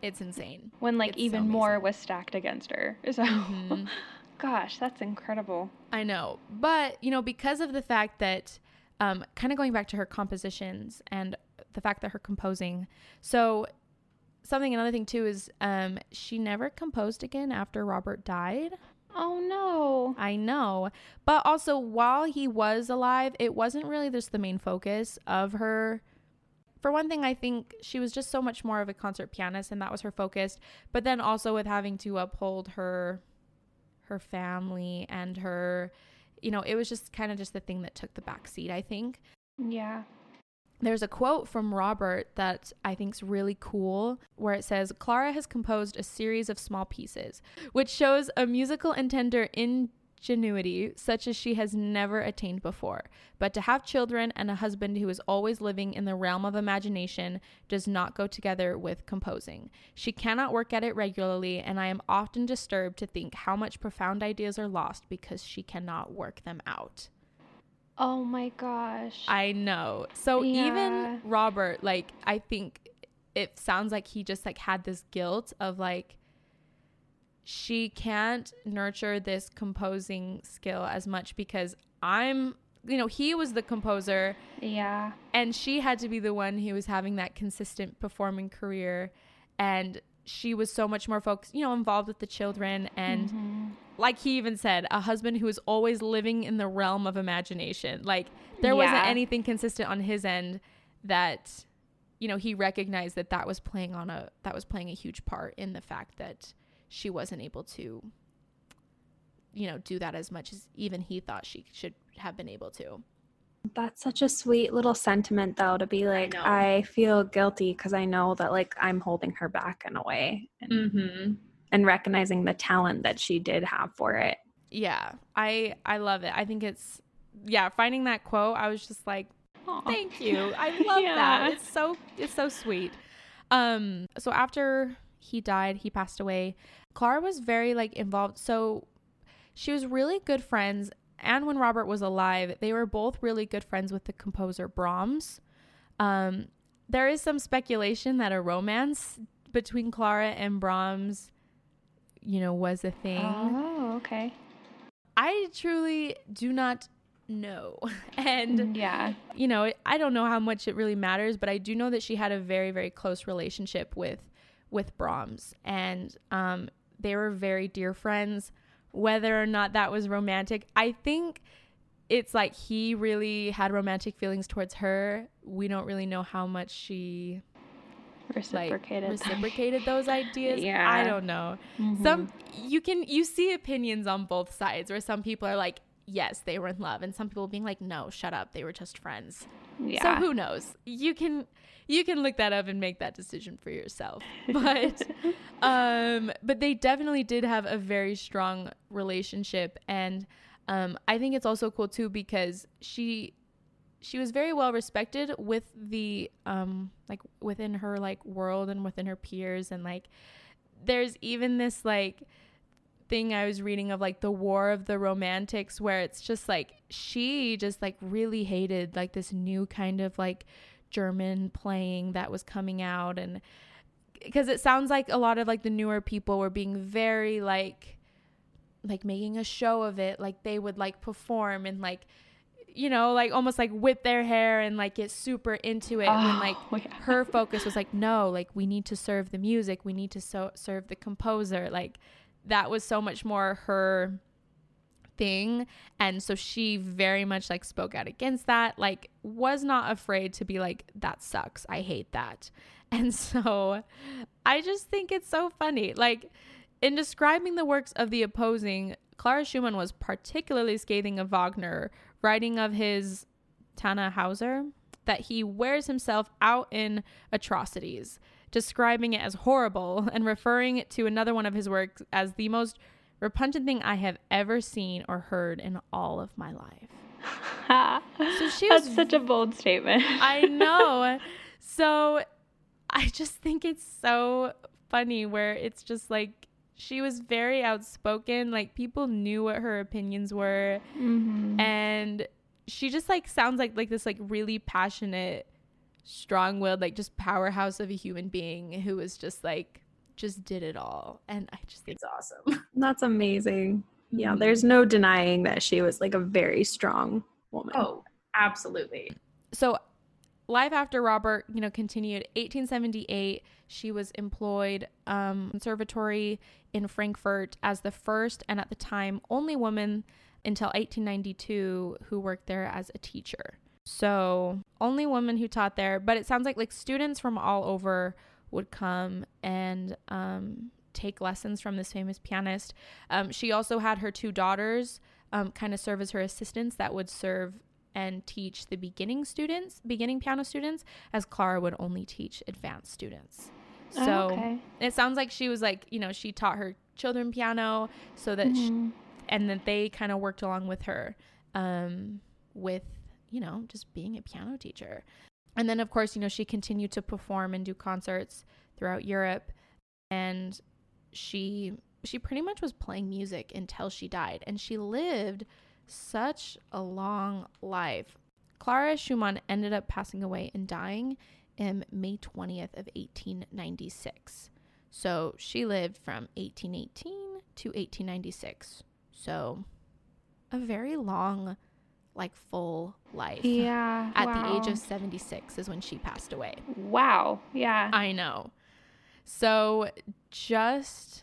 It's insane. when like It's so even more was stacked against her *laughs* so Mhm. *laughs* gosh that's incredible I know. But, you know, because of the fact that, um, kind of going back to her compositions and the fact that her composing. So, something, another thing too is um, she never composed again after Robert died. Oh no I know. But also, while he was alive, it wasn't really just the main focus of her. For one thing, I think she was just so much more of a concert pianist, and that was her focus. But then also with having to uphold her, her family and her, you know, it was just kind of just the thing that took the back seat. I think yeah there's a quote from Robert that I think is really cool where it says Clara has composed a series of small pieces which shows a musical and tender ingenuity such as she has never attained before. But to have children and a husband who is always living in the realm of imagination does not go together with composing. She cannot work at it regularly and I am often disturbed to think how much profound ideas are lost because she cannot work them out oh my gosh I know. So Yeah. even Robert, like, I think it sounds like he just like had this guilt of like she can't nurture this composing skill as much because I'm, you know, he was the composer yeah and she had to be the one who was having that consistent performing career and she was so much more focused, you know, involved with the children and Mhm. Like he even said, a husband who is always living in the realm of imagination. Like there wasn't anything consistent on his end that you know, he recognized that that was playing on a that was playing a huge part in the fact that she wasn't able to you know, do that as much as even he thought she should have been able to. That's such a sweet little sentiment, though, to be like, know. I, feel guilty because I know that like I'm holding her back in a way, and, Mm-hmm. And recognizing the talent that she did have for it. Yeah. I I love it. I think it's yeah, finding that quote, I was just like Aw. Thank you. I *laughs* love Yeah. that. It's so it's so sweet. Um so after he died, he passed away. Clara was very like involved. So she was really good friends and when Robert was alive, they were both really good friends with the composer Brahms. Um there is some speculation that a romance between Clara and Brahms you know was a thing. Oh, okay. I truly do not know. *laughs* And yeah, you know, I don't know how much it really matters, but I do know that she had a very, very close relationship with with Brahms, and um, they were very dear friends. Whether or not that was romantic, I think it's like he really had romantic feelings towards her. We don't really know how much she reciprocated like reciprocated those ideas. Yeah. I don't know. Mhm. Some you can you see opinions on both sides where some people are like, yes, they were in love, and some people being like, no, shut up, they were just friends. yeah. So who knows? You can you can look that up and make that decision for yourself. *laughs* But um but they definitely did have a very strong relationship and um I think it's also cool too because she she was very well respected with the um like within her like world and within her peers. And like there's even this like thing I was reading of like the war of the romantics where it's just like she just like really hated like this new kind of like German playing that was coming out. And because it sounds like a lot of like the newer people were being very like like making a show of it like they would like perform and like you know like almost like whip their hair and like get super into it and oh, like Oh, yeah. her focus was like no like we need to serve the music. We need to so- serve the composer. Like that was so much more her thing. And so she very much like spoke out against that. Like was not afraid to be like that sucks. I hate that. *laughs* And so i just think it's so funny. Like in describing the works of the opposing clara schumann was particularly scathing of wagner writing of his Tannhäuser that he wears himself out in atrocities describing it as horrible and referring to another one of his works as the most repugnant thing I have ever seen or heard in all of my life. *laughs* So she was That's such a bold statement. I know. *laughs* So I just think it's so funny where it's just like she was very outspoken, like people knew what her opinions were Mhm. and she just like sounds like like this like really passionate strong-willed like just powerhouse of a human being who was just like just did it all and i just think It's awesome. *laughs* That's amazing. Yeah, Mhm. there's no denying that she was like a very strong woman. Oh, absolutely. so life after robert you know continued. 1878 she was employed um conservatory in frankfurt as the first and at the time only woman until 1892 who worked there as a teacher. So only woman who taught there but it sounds like like students from all over would come and um take lessons from this famous pianist. Um, she also had her two daughters um, kind of serve as her assistants that would serve and teach the beginning students, beginning piano students, as Clara would only teach advanced students. Oh, So okay. it sounds like she was like, you know, she taught her children piano so that, sh Mhm. and that they kind of worked along with her um, with, you know, just being a piano teacher. And then, of course, you know, she continued to perform and do concerts throughout Europe. And she she pretty much was playing music until she died and she lived such a long life clara schumann ended up passing away and dying in may 20th of 1896 so she lived from 1818 to 1896 so a very long like full life Yeah. at the age of 76 is when she passed away Wow. Yeah. I know. So just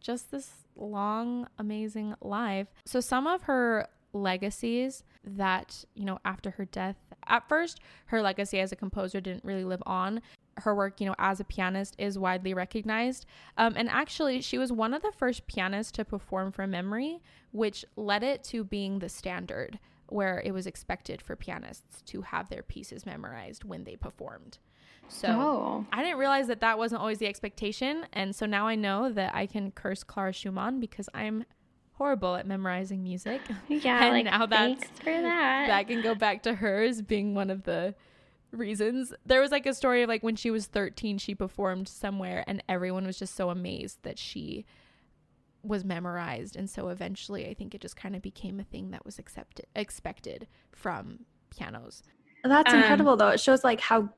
just this long amazing life. So some of her legacies that, you know, after her death, at first her legacy as a composer didn't really live on. Her work, you know, as a pianist is widely recognized. Um, and actually, she was one of the first pianists to perform from memory, which led it to being the standard where it was expected for pianists to have their pieces memorized when they performed. So oh. I didn't realize that that wasn't always the expectation. And so now I know that I can curse Clara Schumann because I'm horrible at memorizing music. *laughs* Yeah. and like, now that's- thanks for that. that can go back to hers being one of the reasons. There was like a story of like when she was 13, she performed somewhere and everyone was just so amazed that she was memorized. And so eventually I think it just kind of became a thing that was accepted, expected from pianos. That's Um, incredible though. It shows like how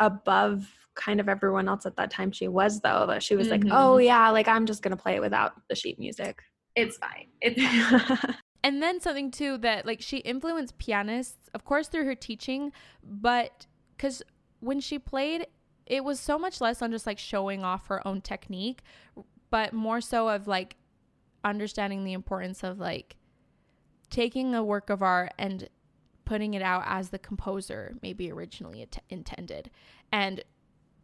above kind of everyone else at that time she was though. That she was Mhm. like, oh yeah, like I'm just gonna play it without the sheet music. It's fine. It's *laughs* and then something too that like she influenced pianists of course through her teaching but because when she played it was so much less on just like showing off her own technique but more so of like understanding the importance of like taking a work of art and putting it out as the composer maybe originally at- intended and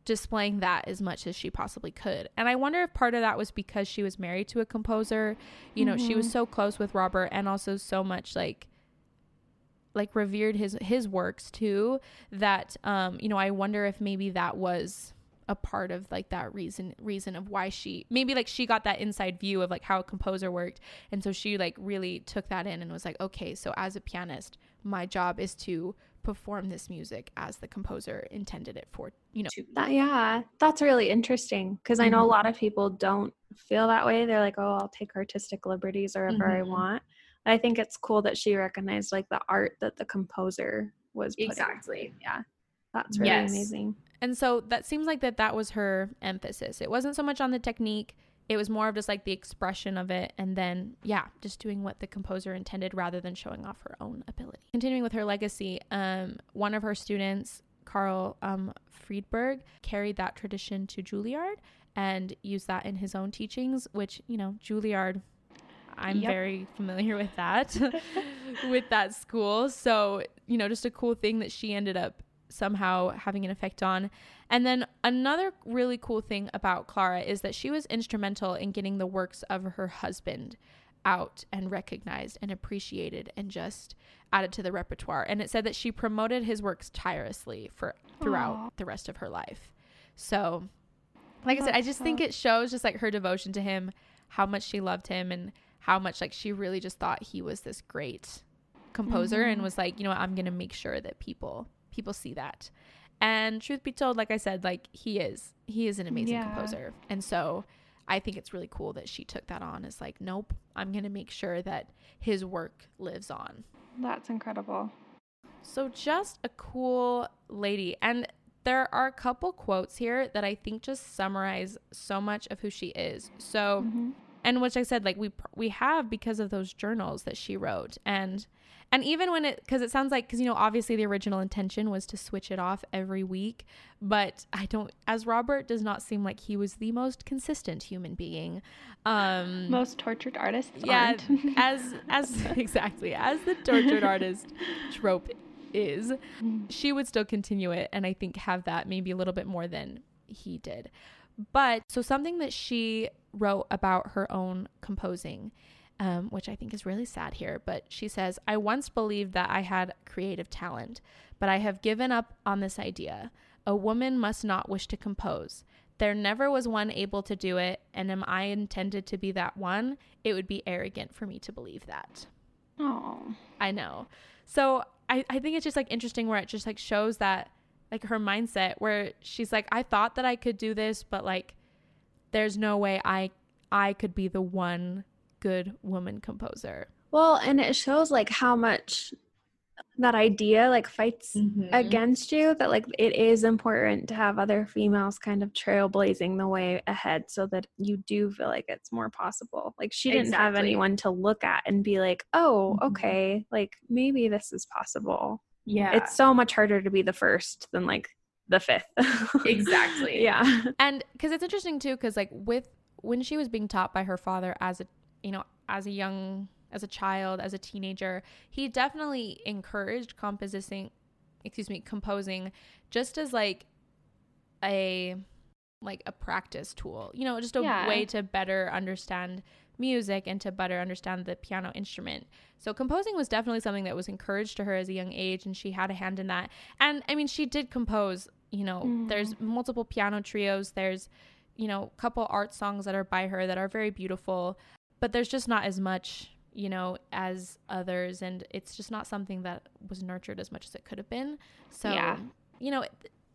displaying that as much as she possibly could. And I wonder if part of that was because she was married to a composer. You know, she was so close with Robert and also so much like like revered his his works too that um you know, I wonder if maybe that was a part of like that reason reason of why she maybe like she got that inside view of like how a composer worked and so she like really took that in and was like okay so as a pianist my job is to perform this music as the composer intended it for you know That, yeah, that's really interesting because I know a mm-hmm. lot of people don't feel that way. They're like, oh, I'll take artistic liberties or wherever I mm-hmm. want. But I think it's cool that she recognized like the art that the composer was. Exactly. Yeah, that's really Yes. amazing. And so that seems like that that was her emphasis. It wasn't so much on the technique. It was more of just like the expression of it and then yeah, just doing what the composer intended rather than showing off her own ability. Continuing with her legacy, um one of her students, Carl um Friedberg, carried that tradition to Juilliard and used that in his own teachings, which, you know, Juilliard I'm Yep. very familiar with that *laughs* with that school. So, you know, just a cool thing that she ended up somehow having an effect on. And then another really cool thing about Clara is that she was instrumental in getting the works of her husband out and recognized and appreciated and just added to the repertoire. And it said that she promoted his works tirelessly for throughout Aw. the rest of her life. So, like I said, I just so- think it shows just like her devotion to him, how much she loved him and how much like she really just thought he was this great composer and Mhm. was like, you know what, I'm going to make sure that people people see that. And truth be told, like I said, like he is he is an amazing Yeah. composer. And so I think it's really cool that she took that on as like, nope, I'm going to make sure that his work lives on. That's incredible. So just a cool lady. And there are a couple quotes here that I think just summarize so much of who she is. So Mhm. and which I said like we we have because of those journals that she wrote and and even when it because it sounds like because you know obviously the original intention was to switch it off every week but I don't as Robert does not seem like he was the most consistent human being um Most tortured artists yeah *laughs* as as *laughs* exactly as the tortured artist trope is she would still continue it and I think have that maybe a little bit more than he did. But so something that she wrote about her own composing, um, which I think is really sad here, but she says, I once believed that I had creative talent, but I have given up on this idea. A woman must not wish to compose. There never was one able to do it, and am I intended to be that one? It would be arrogant for me to believe that. Oh. I know. So I, I think it's just like interesting where it just like shows that like her mindset where she's like, I thought that I could do this, but like there's no way I I could be the one good woman composer. Well, and it shows like how much that idea like fights Mhm. against you that like it is important to have other females kind of trailblazing the way ahead so that you do feel like it's more possible. Like she didn't have anyone to look at and be like, "Oh, Mhm. okay, like maybe this is possible." Yeah. It's so much harder to be the first than like the fifth. *laughs* Exactly. yeah. And cuz it's interesting too cuz like with when she was being taught by her father as a you know, as a young as a child, as a teenager, he definitely encouraged compositing excuse me, composing just as like a like a practice tool. You know, just a Yeah. way to better understand music and to better understand the piano instrument. So composing was definitely something that was encouraged to her as a young age and she had a hand in that. And I mean, she did compose, you know, Mhm. there's multiple piano trios, there's you know, a couple art songs that are by her that are very beautiful, but there's just not as much, you know, as others and it's just not something that was nurtured as much as it could have been. So, Yeah. you know,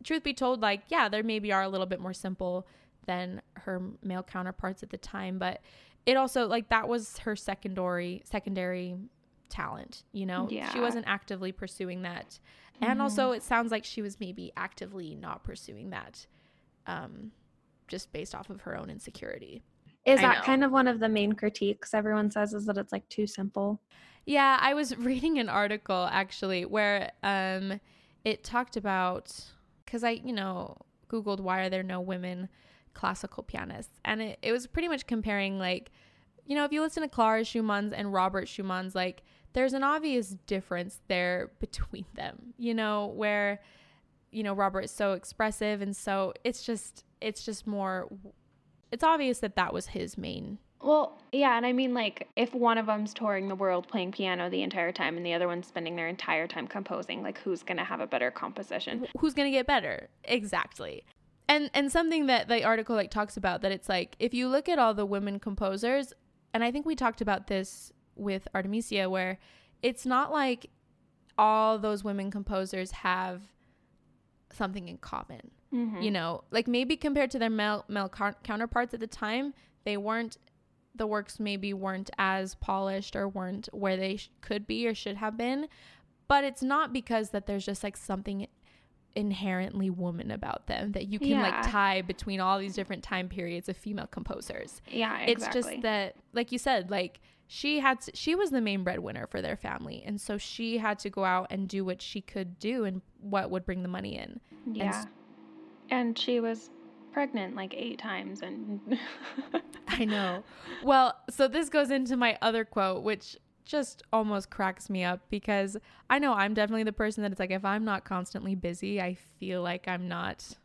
truth be told, like, yeah, there maybe are a little bit more simple than her male counterparts at the time, but it also like that was her secondary secondary talent, you know. She wasn't actively pursuing that. And also it sounds like she was maybe actively not pursuing that um just based off of her own insecurity. Is I that know. kind of one of the main critiques everyone says is that it's like too simple? Yeah, I was *laughs* reading an article actually where um it talked about cuz I, you know, googled why are there no women classical pianists and it, it was pretty much comparing like you know, if you listen to Clara Schumann's and Robert Schumann's like there's an obvious difference there *laughs* between them, you know, where, you know, Robert is so expressive and so it's just, it's just more, it's obvious that that was his main. Well, yeah, and I mean, like, if one of them's touring the world playing piano the entire time and the other one's spending their entire time composing, like, who's to have a better composition? Who's to get better? Exactly. And and something that the article like talks about that it's like if you look at all the women composers, and I think we talked about this with Artemisia, where it's not like all those women composers have something in common. Mm-hmm. You know, like maybe compared to their male male counterparts at the time, they weren't the works maybe weren't as polished or weren't where they sh- could be or should have been. But it's not because that there's just like something inherently woman about them that you can Yeah. like tie between all these different time periods of female composers. Yeah, It's just that like you said like she had to, she was the main breadwinner for their family and so she had to go out and do what she could do and what would bring the money in. yeah. And she was pregnant like eight times and *laughs* I know. Well, so this goes into my other quote, which just almost cracks me up because I know I'm definitely the person that it's like if I'm not constantly busy, I feel like I'm not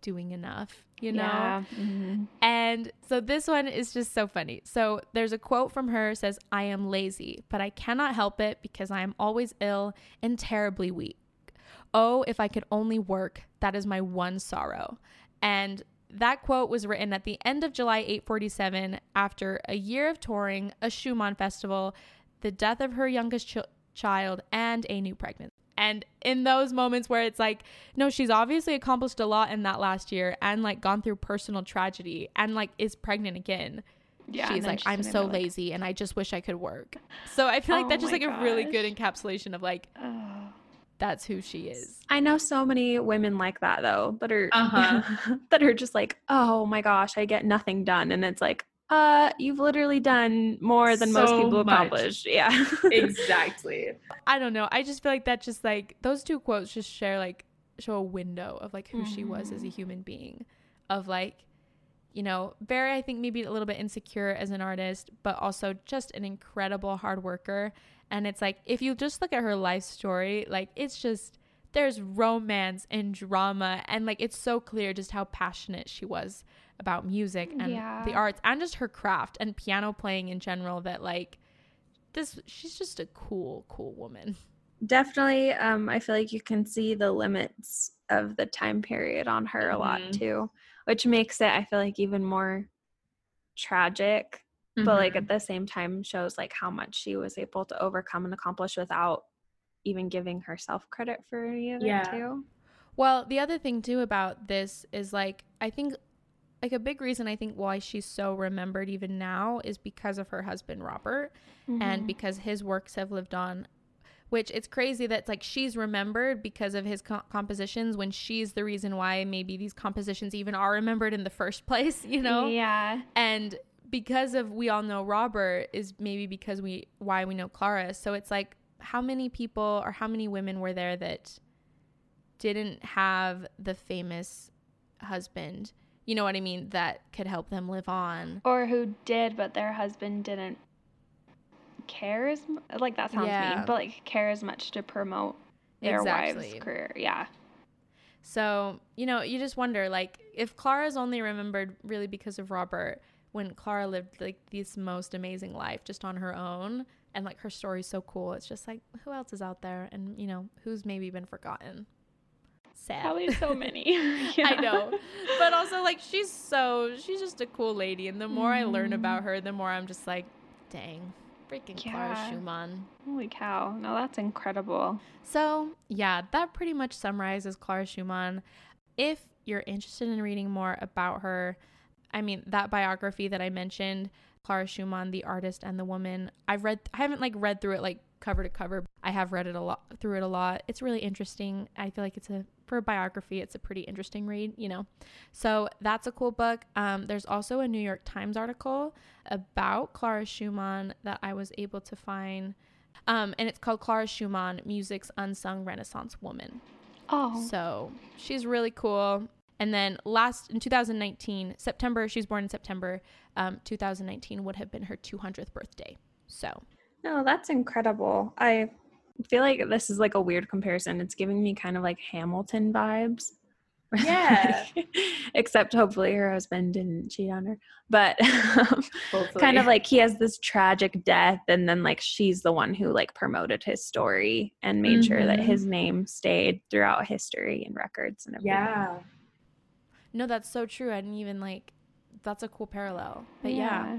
doing enough, you know? Yeah. Mhm. And so this one is just so funny. So there's a quote from her says, "I am lazy, but I cannot help it because I am always ill and terribly weak. Oh, if I could only work, that is my one sorrow." And that quote was written at the end of July 847 after a year of touring, a Schumann festival, the death of her youngest ch- child, and a new pregnancy. And in those moments where it's like, no, she's obviously accomplished a lot in that last year and like gone through personal tragedy and like is pregnant again. Yeah. she's then like, I'm so there like, lazy and I just wish I could work. So I feel like Oh that's just my like a really good encapsulation of like, "Oh." that's who she is. I know so many women like that though that are Uh-huh. *laughs* that are just like, oh my gosh, I get nothing done, and it's like, uh, you've literally done more than most So people much. accomplish. Yeah, *laughs* exactly. I don't know. I just feel like that just like those two quotes just share like show a window of like who she was as a human being of like you know, very I think maybe a little bit insecure as an artist, but also just an incredible hard worker. And it's like if you just look at her life story, like it's just there's romance and drama and like it's so clear just how passionate she was about music and Yeah. the arts and just her craft and piano playing in general that like this she's just a cool cool woman definitely. Um, I feel like you can see the limits of the time period on her a lot Mhm. too, which makes it, I feel like, even more tragic. But like Mhm. at the same time, shows like how much she was able to overcome and accomplish without even giving herself credit for any of Yeah. it too. Well, the other thing too about this is like I think like a big reason I think why she's so remembered even now is because of her husband Robert Mm-hmm. and because his works have lived on which it's crazy that it's like she's remembered because of his co- compositions when she's the reason why maybe these compositions even are remembered in the first *laughs* place, you know? yeah, and because of we all know Robert is maybe because we why we know Clara. So it's like how many people or how many women were there that didn't have the famous husband, you know what I mean, that could help them live on. or who did, but their husband didn't care as like that sounds Yeah. mean, but like care as much to promote their Exactly. wife's career. Yeah, So, you know, you just wonder like if Clara's only remembered really because of Robert when Clara lived like this most amazing life just on her own and like her story's so cool. It's just like who else is out there and you know, who's maybe been forgotten. Sad. probably so many. *laughs* *laughs* I know. But also like she's so she's just a cool lady and the more I learn Mhm. about her, the more I'm just like, dang, freaking Clara Schumann. Holy cow! No, that's incredible. So, yeah, that pretty much summarizes Clara Schumann. If you're interested in reading more about her, I mean, that biography that I mentioned, Clara Schumann, the artist and the woman, I've read, I haven't like read through it like cover to cover. I have read it a lot through it a lot. It's really interesting. I feel like it's a, for a biography, it's a pretty interesting read, you know? So that's a cool book. Um, there's also a New York Times article about Clara Schumann that I was able to find. Um, and it's called Clara Schumann, Music's Unsung Renaissance Woman. Oh, So she's really cool. And then last in 2019, September, she was born in September. Um, 2019 would have been her 200th birthday. So Oh, that's incredible. I feel like this is like a weird comparison. It's giving me kind of like Hamilton vibes. Yeah. *laughs* Except hopefully her husband didn't cheat on her. But *laughs* um, kind of like he has this tragic death and then like she's the one who like promoted his story and made sure that Mhm. his name stayed throughout history and records and everything. Yeah. No, that's so true. I didn't even like. That's a cool parallel. But yeah,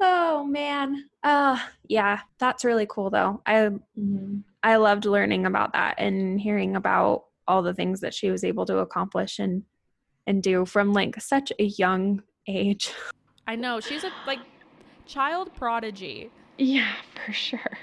Oh man. Uh yeah, that's really cool though. I Mhm. I loved learning about that and hearing about all the things that she was able to accomplish and and do from like such a young age. *laughs* I know she's a like child prodigy. Yeah, for sure.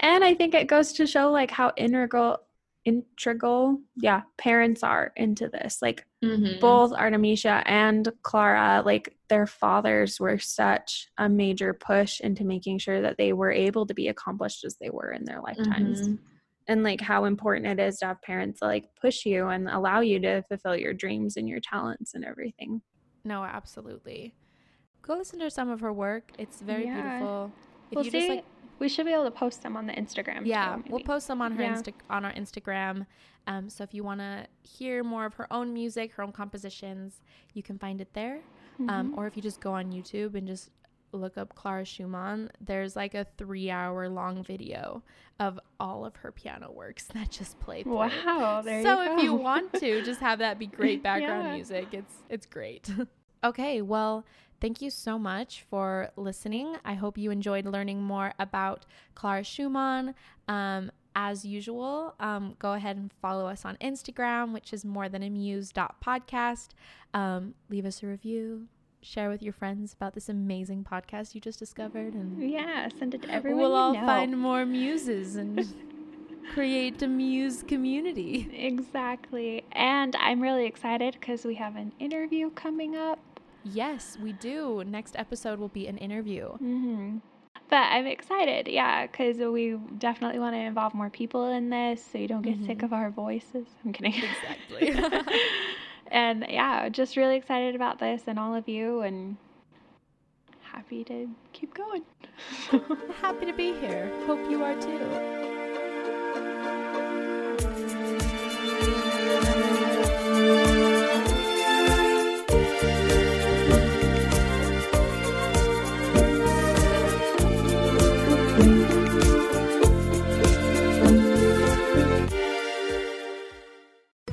And I think it goes to show like how integral integral yeah, parents are into this. Like Mhm. both Artemisia and Clara, like their fathers were such a major push into making sure that they were able to be accomplished as they were in their lifetimes. Mhm. And like how important it is to have parents that, like push you and allow you to fulfill your dreams and your talents and everything. No, absolutely. Go listen to some of her work. It's very Yeah. beautiful. If We'll you see. just like we should be able to post them on the Instagram. yeah, we'll post them on her Yeah. Insta- on our Instagram. Um, so if you want to hear more of her own music, her own compositions, you can find it there. Mm-hmm. Um, or if you just go on YouTube and just look up Clara Schumann, there's like a three-hour long video of all of her piano works *laughs* that just play. through. Wow, there so you if you *laughs* want to, just have that be great *laughs* background Yeah. music. It's it's great. okay, well, thank you so much for listening. I hope you enjoyed learning more about Clara Schumann. Um, as usual, um, go ahead and follow us on Instagram, which is more than amuse.podcast. Um, leave us a review. Share with your friends about this amazing podcast you just discovered, and Yeah, send it to everyone. we'll all know. find more muses and *laughs* create a muse community. Exactly. And I'm really excited because we have an interview coming up. Yes, we do. Next episode will be an interview. Mm-hmm. But I'm excited, yeah, because we definitely want to involve more people in this so you don't get sick Mhm. of our voices. I'm kidding. Exactly. *laughs* and yeah, just really excited about this and all of you and happy to keep going. Happy to be here. Hope you are too.